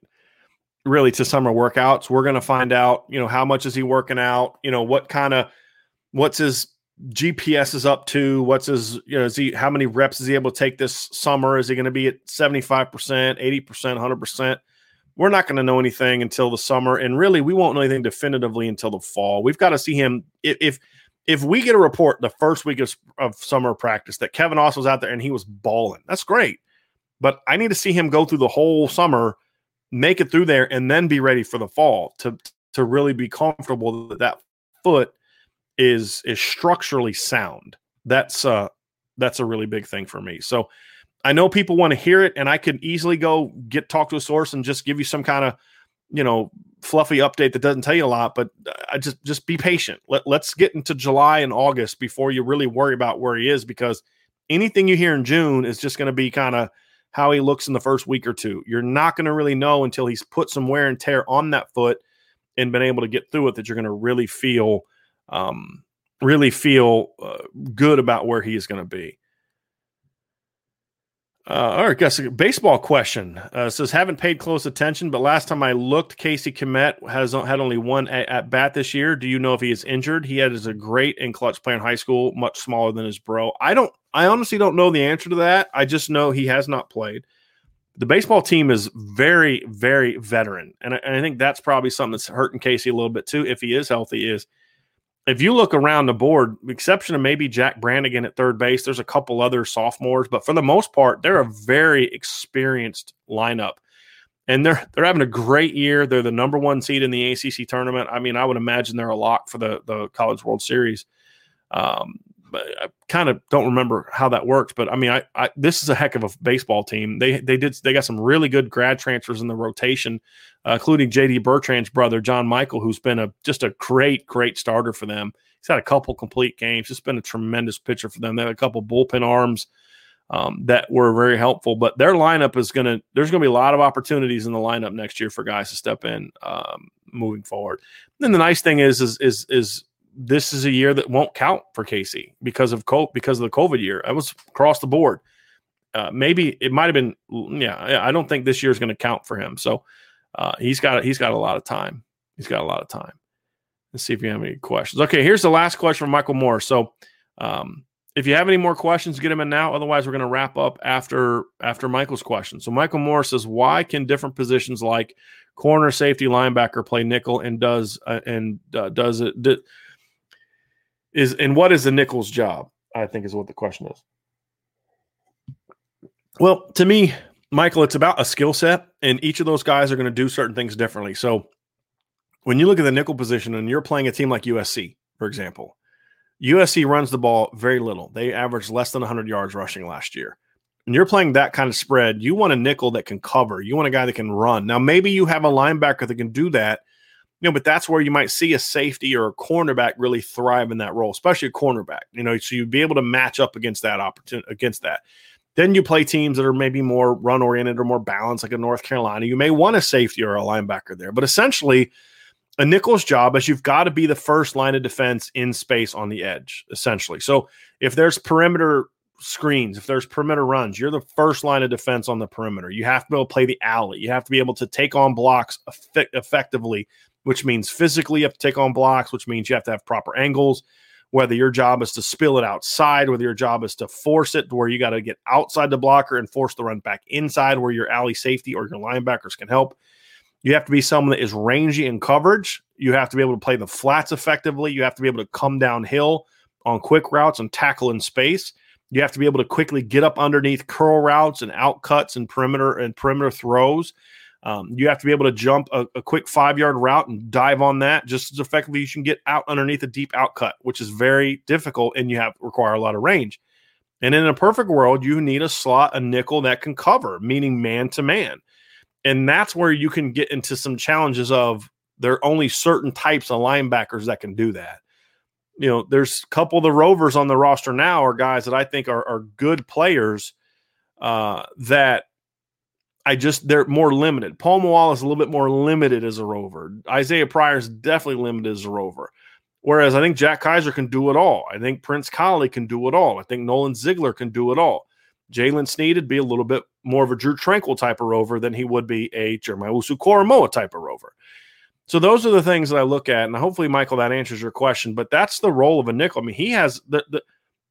really to summer workouts. We're going to find out, you know, how much is he working out? You know, what kind of what's his GPS is up to? What's his, you know, is he how many reps is he able to take this summer? Is he going to be at 75%, 80%, 100%? We're not going to know anything until the summer and really we won't know anything definitively until the fall. We've got to see him if if, we get a report the first week of, of summer practice that Kevin Austin was out there and he was balling. That's great. But I need to see him go through the whole summer make it through there, and then be ready for the fall to to really be comfortable that that foot is is structurally sound. That's uh that's a really big thing for me. So I know people want to hear it, and I could easily go get talk to a source and just give you some kind of you know fluffy update that doesn't tell you a lot. But I just just be patient. Let let's get into July and August before you really worry about where he is because anything you hear in June is just going to be kind of how he looks in the first week or two. You're not going to really know until he's put some wear and tear on that foot and been able to get through it that you're going to really feel um, really feel uh, good about where he is going to be. Uh, all right, guess a baseball question uh, says haven't paid close attention, but last time I looked, Casey Kmet has had only one at, at, bat this year. Do you know if he is injured? He had as a great and clutch player in high school, much smaller than his bro. I don't. I honestly don't know the answer to that. I just know he has not played. The baseball team is very, very veteran, and I, and I think that's probably something that's hurting Casey a little bit too. If he is healthy, is if you look around the board, exception of maybe Jack Brannigan at third base, there's a couple other sophomores, but for the most part, they're a very experienced lineup. And they're they're having a great year. They're the number one seed in the ACC tournament. I mean, I would imagine they're a lock for the the College World Series. Um, I kind of don't remember how that works. But I mean, I, I, this is a heck of a baseball team. They they did they got some really good grad transfers in the rotation, uh, including JD Bertrand's brother John Michael, who's been a just a great great starter for them. He's had a couple complete games. Just been a tremendous pitcher for them. They have a couple bullpen arms um, that were very helpful. But their lineup is going to there's going to be a lot of opportunities in the lineup next year for guys to step in um, moving forward. And the nice thing is is is is this is a year that won't count for Casey because of COVID, because of the COVID year. That was across the board. Uh, maybe it might have been, yeah. I don't think this year is going to count for him. So uh, he's got he's got a lot of time. He's got a lot of time. Let's see if you have any questions. Okay, here's the last question from Michael Moore. So um, if you have any more questions, get them in now. Otherwise, we're going to wrap up after after Michael's question. So Michael Moore says, why can different positions like corner, safety, linebacker play nickel and does uh, and uh, does it? Is and what is the nickel's job? I think is what the question is. Well, to me, Michael, it's about a skill set, and each of those guys are going to do certain things differently. So, when you look at the nickel position and you're playing a team like USC, for example, USC runs the ball very little. They averaged less than 100 yards rushing last year. And you're playing that kind of spread. You want a nickel that can cover. You want a guy that can run. Now, maybe you have a linebacker that can do that, you know, but that's where you might see a safety or a cornerback really thrive in that role, especially a cornerback. You know, so you'd be able to match up against that opportunity against that. Then you play teams that are maybe more run oriented or more balanced, like a North Carolina. You may want a safety or a linebacker there, but essentially, a nickel's job is you've got to be the first line of defense in space on the edge, essentially. So if there's perimeter screens, if there's perimeter runs, you're the first line of defense on the perimeter. You have to be able to play the alley. You have to be able to take on blocks effect- effectively which means physically you have to take on blocks, which means you have to have proper angles. Whether your job is to spill it outside, whether your job is to force it to where you got to get outside the blocker and force the run back inside where your alley safety or your linebackers can help. You have to be someone that is rangy in coverage. You have to be able to play the flats effectively. You have to be able to come downhill on quick routes and tackle in space. You have to be able to quickly get up underneath curl routes and out cuts and perimeter and perimeter throws. Um, you have to be able to jump a, a quick five yard route and dive on that just as effectively you can get out underneath a deep out cut, which is very difficult and you have require a lot of range. And in a perfect world, you need a slot, a nickel that can cover, meaning man to man. And that's where you can get into some challenges of there are only certain types of linebackers that can do that. You know, there's a couple of the rovers on the roster now are guys that I think are, are good players uh, that I just they're more limited. Paul Moala is a little bit more limited as a rover. Isaiah Pryor is definitely limited as a rover. Whereas I think Jack Kiser can do it all. I think Prince Kollie can do it all. I think Nolan Ziegler can do it all. Jaylen Sneed would be a little bit more of a Drew Tranquill type of rover than he would be a Jeremiah Owusu-Koramoah type of rover. So those are the things that I look at, and hopefully, Michael, that answers your question. But that's the role of a nickel. I mean, he has the, the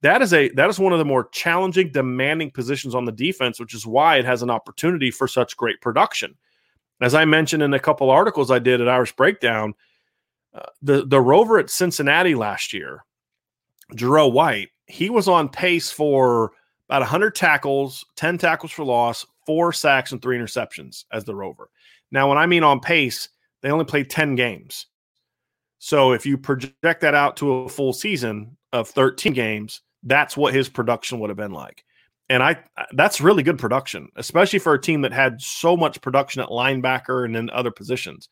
that is a that is one of the more challenging, demanding positions on the defense, which is why it has an opportunity for such great production. As I mentioned in a couple articles I did at Irish Breakdown, uh, the the rover at Cincinnati last year, Jarell White, he was on pace for about 100 tackles, 10 tackles for loss, four sacks, and three interceptions as the rover. Now, when I mean on pace, they only played 10 games. So if you project that out to a full season of 13 games, that's what his production would have been like. And I that's really good production, especially for a team that had so much production at linebacker and in other positions.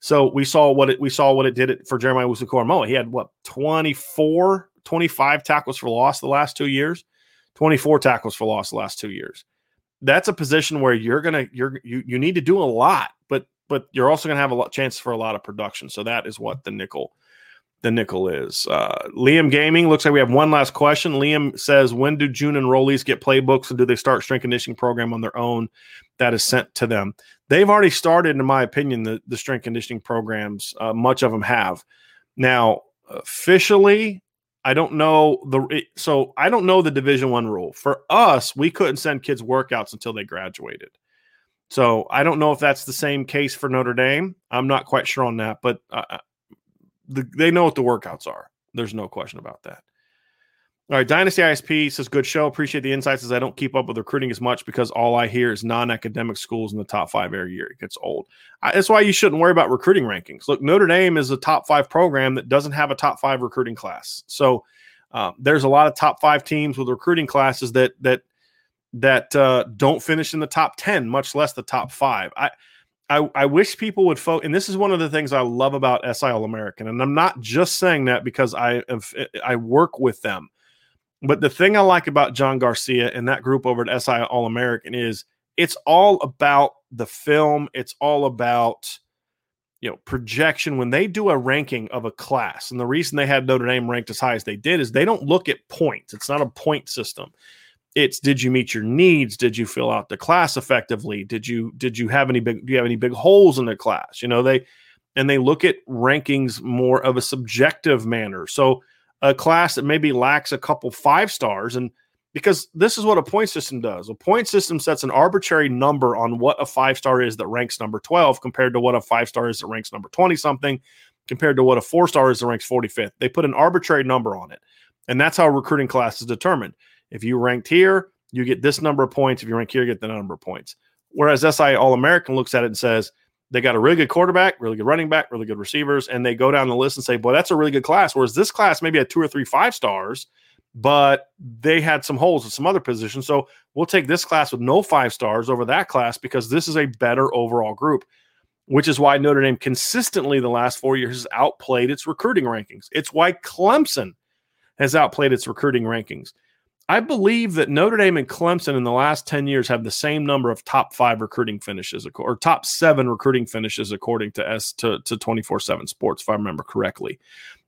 So we saw what it we saw what it did for Jeremiah Owusu-Koramoah. He had what 24, 25 tackles for loss the last two years, 24 tackles for loss the last two years. That's a position where you're gonna you're you you need to do a lot, but but you're also gonna have a lot chance for a lot of production. So that is what the nickel the nickel is. Uh, Liam Gaming looks like we have one last question. Liam says, "When do June enrollees get playbooks, and do they start strength conditioning program on their own that is sent to them?" They've already started, in my opinion, the, the strength conditioning programs. Uh, much of them have. Now, officially, I don't know the so I don't know the Division One rule. For us, we couldn't send kids workouts until they graduated. So I don't know if that's the same case for Notre Dame. I'm not quite sure on that, but uh, the, they know what the workouts are. There's no question about that. All right, Dynasty ISP says good show. Appreciate the insights. As I don't keep up with recruiting as much because all I hear is non-academic schools in the top five every year. It gets old. I, that's why you shouldn't worry about recruiting rankings. Look, Notre Dame is a top five program that doesn't have a top five recruiting class. So um, there's a lot of top five teams with recruiting classes that that that uh, don't finish in the top ten, much less the top five. I I, I wish people would focus, and this is one of the things I love about SI All American, and I'm not just saying that because I I work with them. But the thing I like about John Garcia and that group over at SI All American is it's all about the film. It's all about you know projection when they do a ranking of a class. And the reason they had Notre Dame ranked as high as they did is they don't look at points. It's not a point system. It's did you meet your needs? Did you fill out the class effectively? Did you did you have any big do you have any big holes in the class? You know, they and they look at rankings more of a subjective manner. So a class that maybe lacks a couple five stars and because this is what a point system does. A point system sets an arbitrary number on what a five star is that ranks number 12 compared to what a five star is that ranks number 20 something compared to what a four star is that ranks 45th. They put an arbitrary number on it. And that's how recruiting class is determined. If you ranked here, you get this number of points. If you rank here, you get the number of points. Whereas SI All American looks at it and says, they got a really good quarterback, really good running back, really good receivers, and they go down the list and say, "Boy, that's a really good class." Whereas this class maybe had two or three five stars, but they had some holes at some other positions. So we'll take this class with no five stars over that class because this is a better overall group. Which is why Notre Dame consistently the last four years has outplayed its recruiting rankings. It's why Clemson has outplayed its recruiting rankings. I believe that Notre Dame and Clemson in the last 10 years have the same number of top five recruiting finishes or top seven recruiting finishes according to S to, to 24-7 sports, if I remember correctly.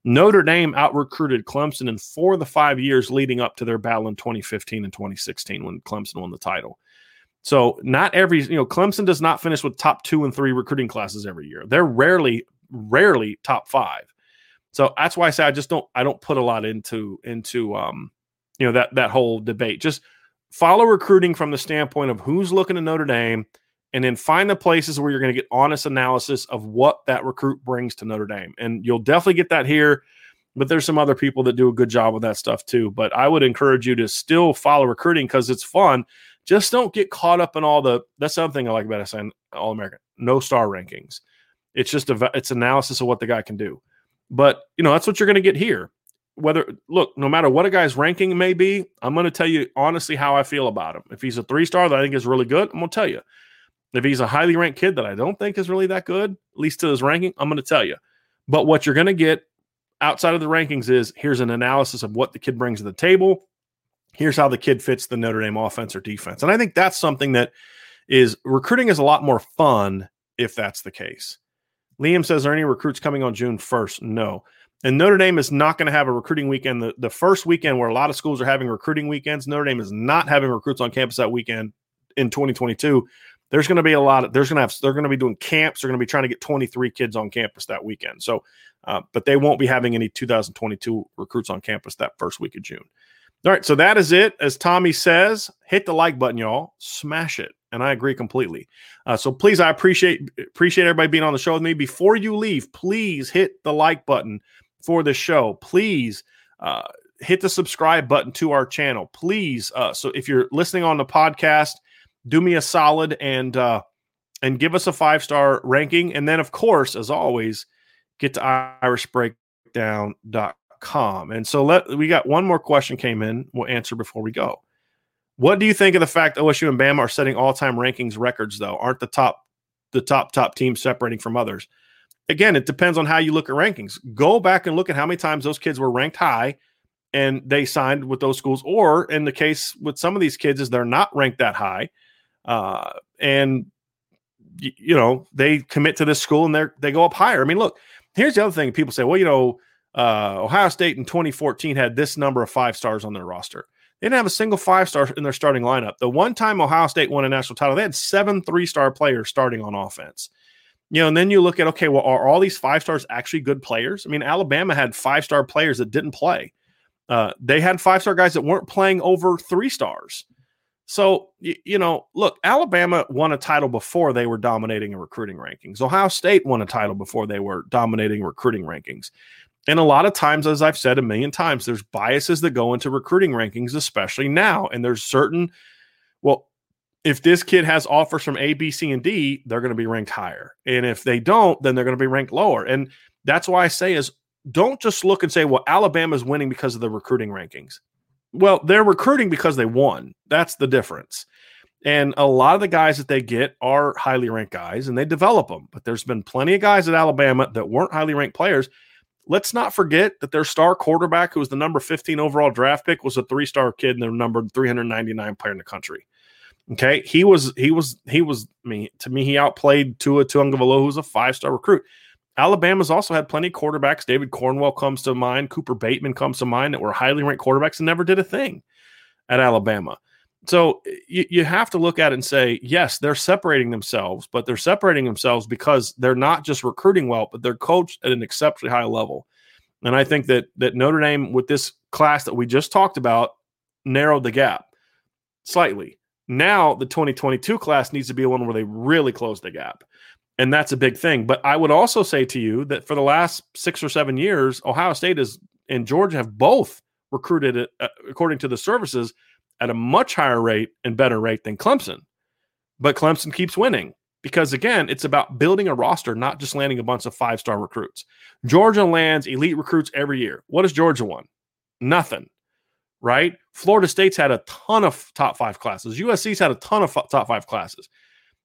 Notre Dame out recruited Clemson in four of the five years leading up to their battle in 2015 and 2016 when Clemson won the title. So not every, you know, Clemson does not finish with top two and three recruiting classes every year. They're rarely, rarely top five. So that's why I say I just don't I don't put a lot into into um you know that that whole debate. Just follow recruiting from the standpoint of who's looking at Notre Dame, and then find the places where you're going to get honest analysis of what that recruit brings to Notre Dame. And you'll definitely get that here. But there's some other people that do a good job with that stuff too. But I would encourage you to still follow recruiting because it's fun. Just don't get caught up in all the. That's something I like about SI All American. No star rankings. It's just a it's analysis of what the guy can do. But you know that's what you're going to get here whether look, no matter what a guy's ranking may be, I'm going to tell you honestly how I feel about him. If he's a three star that I think is really good, I'm going to tell you. If he's a highly ranked kid that I don't think is really that good, at least to his ranking, I'm going to tell you. But what you're going to get outside of the rankings is here's an analysis of what the kid brings to the table. Here's how the kid fits the Notre Dame offense or defense. And I think that's something that is recruiting is a lot more fun if that's the case. Liam says, Are any recruits coming on June 1st? No. And Notre Dame is not going to have a recruiting weekend. The, the first weekend where a lot of schools are having recruiting weekends, Notre Dame is not having recruits on campus that weekend in 2022. There's going to be a lot of, there's going to have, they're going to be doing camps. They're going to be trying to get 23 kids on campus that weekend. So, uh, but they won't be having any 2022 recruits on campus that first week of June. All right. So that is it. As Tommy says, hit the like button, y'all. Smash it and I agree completely. Uh, so please, I appreciate appreciate everybody being on the show with me. Before you leave, please hit the like button for the show. Please uh, hit the subscribe button to our channel. Please. Uh, so if you're listening on the podcast, do me a solid and uh, and give us a five star ranking. And then, of course, as always, get to irishbreakdown.com. And so let we got one more question came in. We'll answer before we go. What do you think of the fact OSU and Bama are setting all time rankings records? Though aren't the top the top top teams separating from others? Again, it depends on how you look at rankings. Go back and look at how many times those kids were ranked high and they signed with those schools. Or in the case with some of these kids, is they're not ranked that high, uh, and y- you know they commit to this school and they they go up higher. I mean, look, here's the other thing: people say, well, you know, uh, Ohio State in 2014 had this number of five stars on their roster. They didn't have a single five star in their starting lineup. The one time Ohio State won a national title, they had seven three star players starting on offense. You know, and then you look at okay, well, are all these five stars actually good players? I mean, Alabama had five star players that didn't play. Uh, they had five star guys that weren't playing over three stars. So, you, you know, look, Alabama won a title before they were dominating in recruiting rankings. Ohio State won a title before they were dominating recruiting rankings. And a lot of times, as I've said a million times, there's biases that go into recruiting rankings, especially now. And there's certain, well, if this kid has offers from A, B, C, and D, they're going to be ranked higher. And if they don't, then they're going to be ranked lower. And that's why I say is don't just look and say, well, Alabama's winning because of the recruiting rankings. Well, they're recruiting because they won. That's the difference. And a lot of the guys that they get are highly ranked guys and they develop them. But there's been plenty of guys at Alabama that weren't highly ranked players. Let's not forget that their star quarterback, who was the number 15 overall draft pick, was a three star kid and the number 399 player in the country. Okay. He was, he was, he was, I mean, to me, he outplayed Tua Tagovailoa, who's a five star recruit. Alabama's also had plenty of quarterbacks. David Cornwell comes to mind. Cooper Bateman comes to mind that were highly ranked quarterbacks and never did a thing at Alabama. So you, you have to look at it and say, yes, they're separating themselves, but they're separating themselves because they're not just recruiting well, but they're coached at an exceptionally high level. And I think that that Notre Dame with this class that we just talked about narrowed the gap slightly. Now the 2022 class needs to be one where they really close the gap. And that's a big thing. But I would also say to you that for the last six or seven years, Ohio State is and Georgia have both recruited it, uh, according to the services, at a much higher rate and better rate than Clemson. But Clemson keeps winning because, again, it's about building a roster, not just landing a bunch of five star recruits. Georgia lands elite recruits every year. What has Georgia won? Nothing, right? Florida State's had a ton of top five classes. USC's had a ton of top five classes.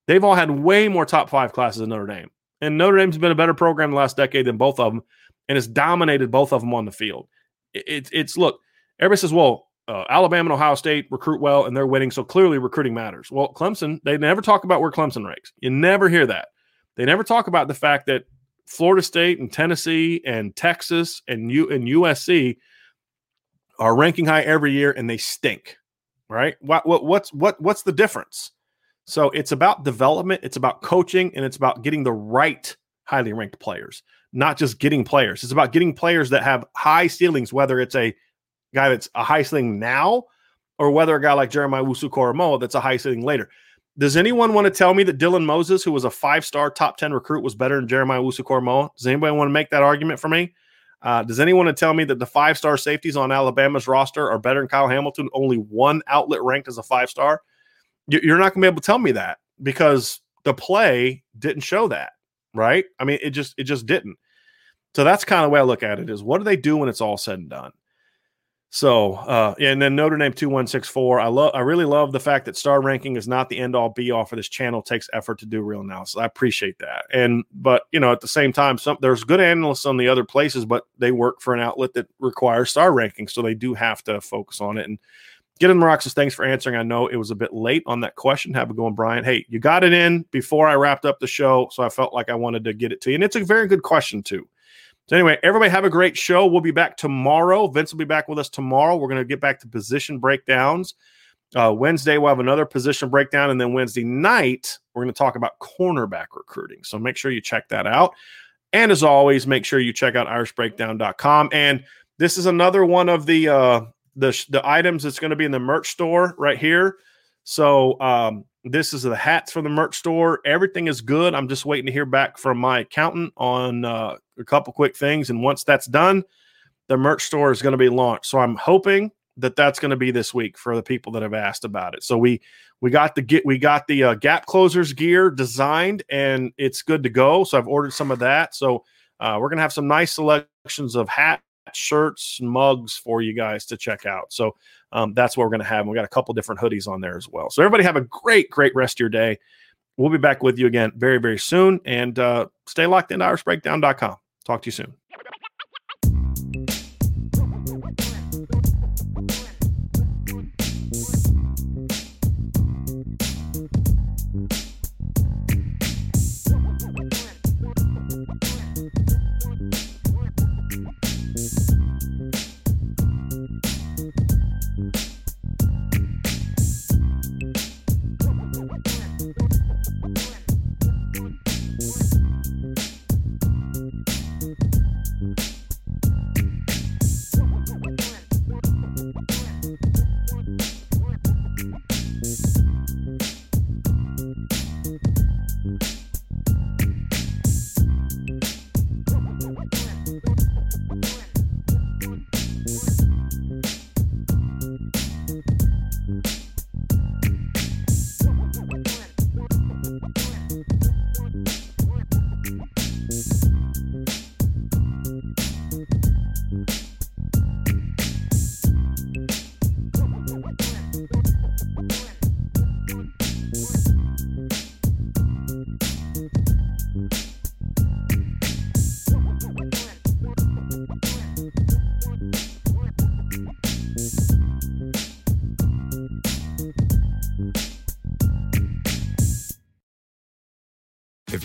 They've all had way more top five classes than Notre Dame. And Notre Dame's been a better program the last decade than both of them and has dominated both of them on the field. It, it's look, everybody says, well, uh, Alabama and Ohio State recruit well and they're winning. So clearly recruiting matters. Well, Clemson, they never talk about where Clemson ranks. You never hear that. They never talk about the fact that Florida State and Tennessee and Texas and U and USC are ranking high every year and they stink. Right? What, what what's what what's the difference? So it's about development, it's about coaching, and it's about getting the right highly ranked players, not just getting players. It's about getting players that have high ceilings, whether it's a guy that's a high ceiling now or whether a guy like Jeremiah Owusu-Koramoah that's a high ceiling later. Does anyone want to tell me that Dylan Moses, who was a five star top 10 recruit, was better than Jeremiah Owusu-Koramoah? Does anybody want to make that argument for me? Uh, does anyone to tell me that the five star safeties on Alabama's roster are better than Kyle Hamilton, only one outlet ranked as a five star? you're not going to be able to tell me that because the play didn't show that, right? I mean, it just it just didn't. So that's kind of the way I look at it is what do they do when it's all said and done? So, uh, and then Notre Dame 2164. I love, I really love the fact that star ranking is not the end all be all for this channel. It takes effort to do real analysis. I appreciate that. And, but, you know, at the same time, some there's good analysts on the other places, but they work for an outlet that requires star ranking. So they do have to focus on it. And Get in Maroxis, thanks for answering. I know it was a bit late on that question. Have a going, Bryan. Hey, you got it in before I wrapped up the show, so I felt like I wanted to get it to you. And it's a very good question, too. So, anyway, everybody have a great show. We'll be back tomorrow. Vince will be back with us tomorrow. We're going to get back to position breakdowns. Uh, Wednesday, we'll have another position breakdown. And then Wednesday night, we're going to talk about cornerback recruiting. So make sure you check that out. And as always, make sure you check out irishbreakdown.com. And this is another one of the uh, the the items that's going to be in the merch store right here. So um, this is the hats from the merch store. Everything is good. I'm just waiting to hear back from my accountant on uh, a couple quick things, and once that's done, the merch store is going to be launched. So I'm hoping that that's going to be this week for the people that have asked about it. So we we got the get we got the uh, gap closers gear designed and it's good to go. So I've ordered some of that. So uh, we're gonna have some nice selections of hat shirts, mugs for you guys to check out. So um, that's what we're going to have. And we got a couple different hoodies on there as well. So everybody have a great, great rest of your day. We'll be back with you again very, very soon. And uh, stay locked in irishbreakdown.com. Talk to you soon.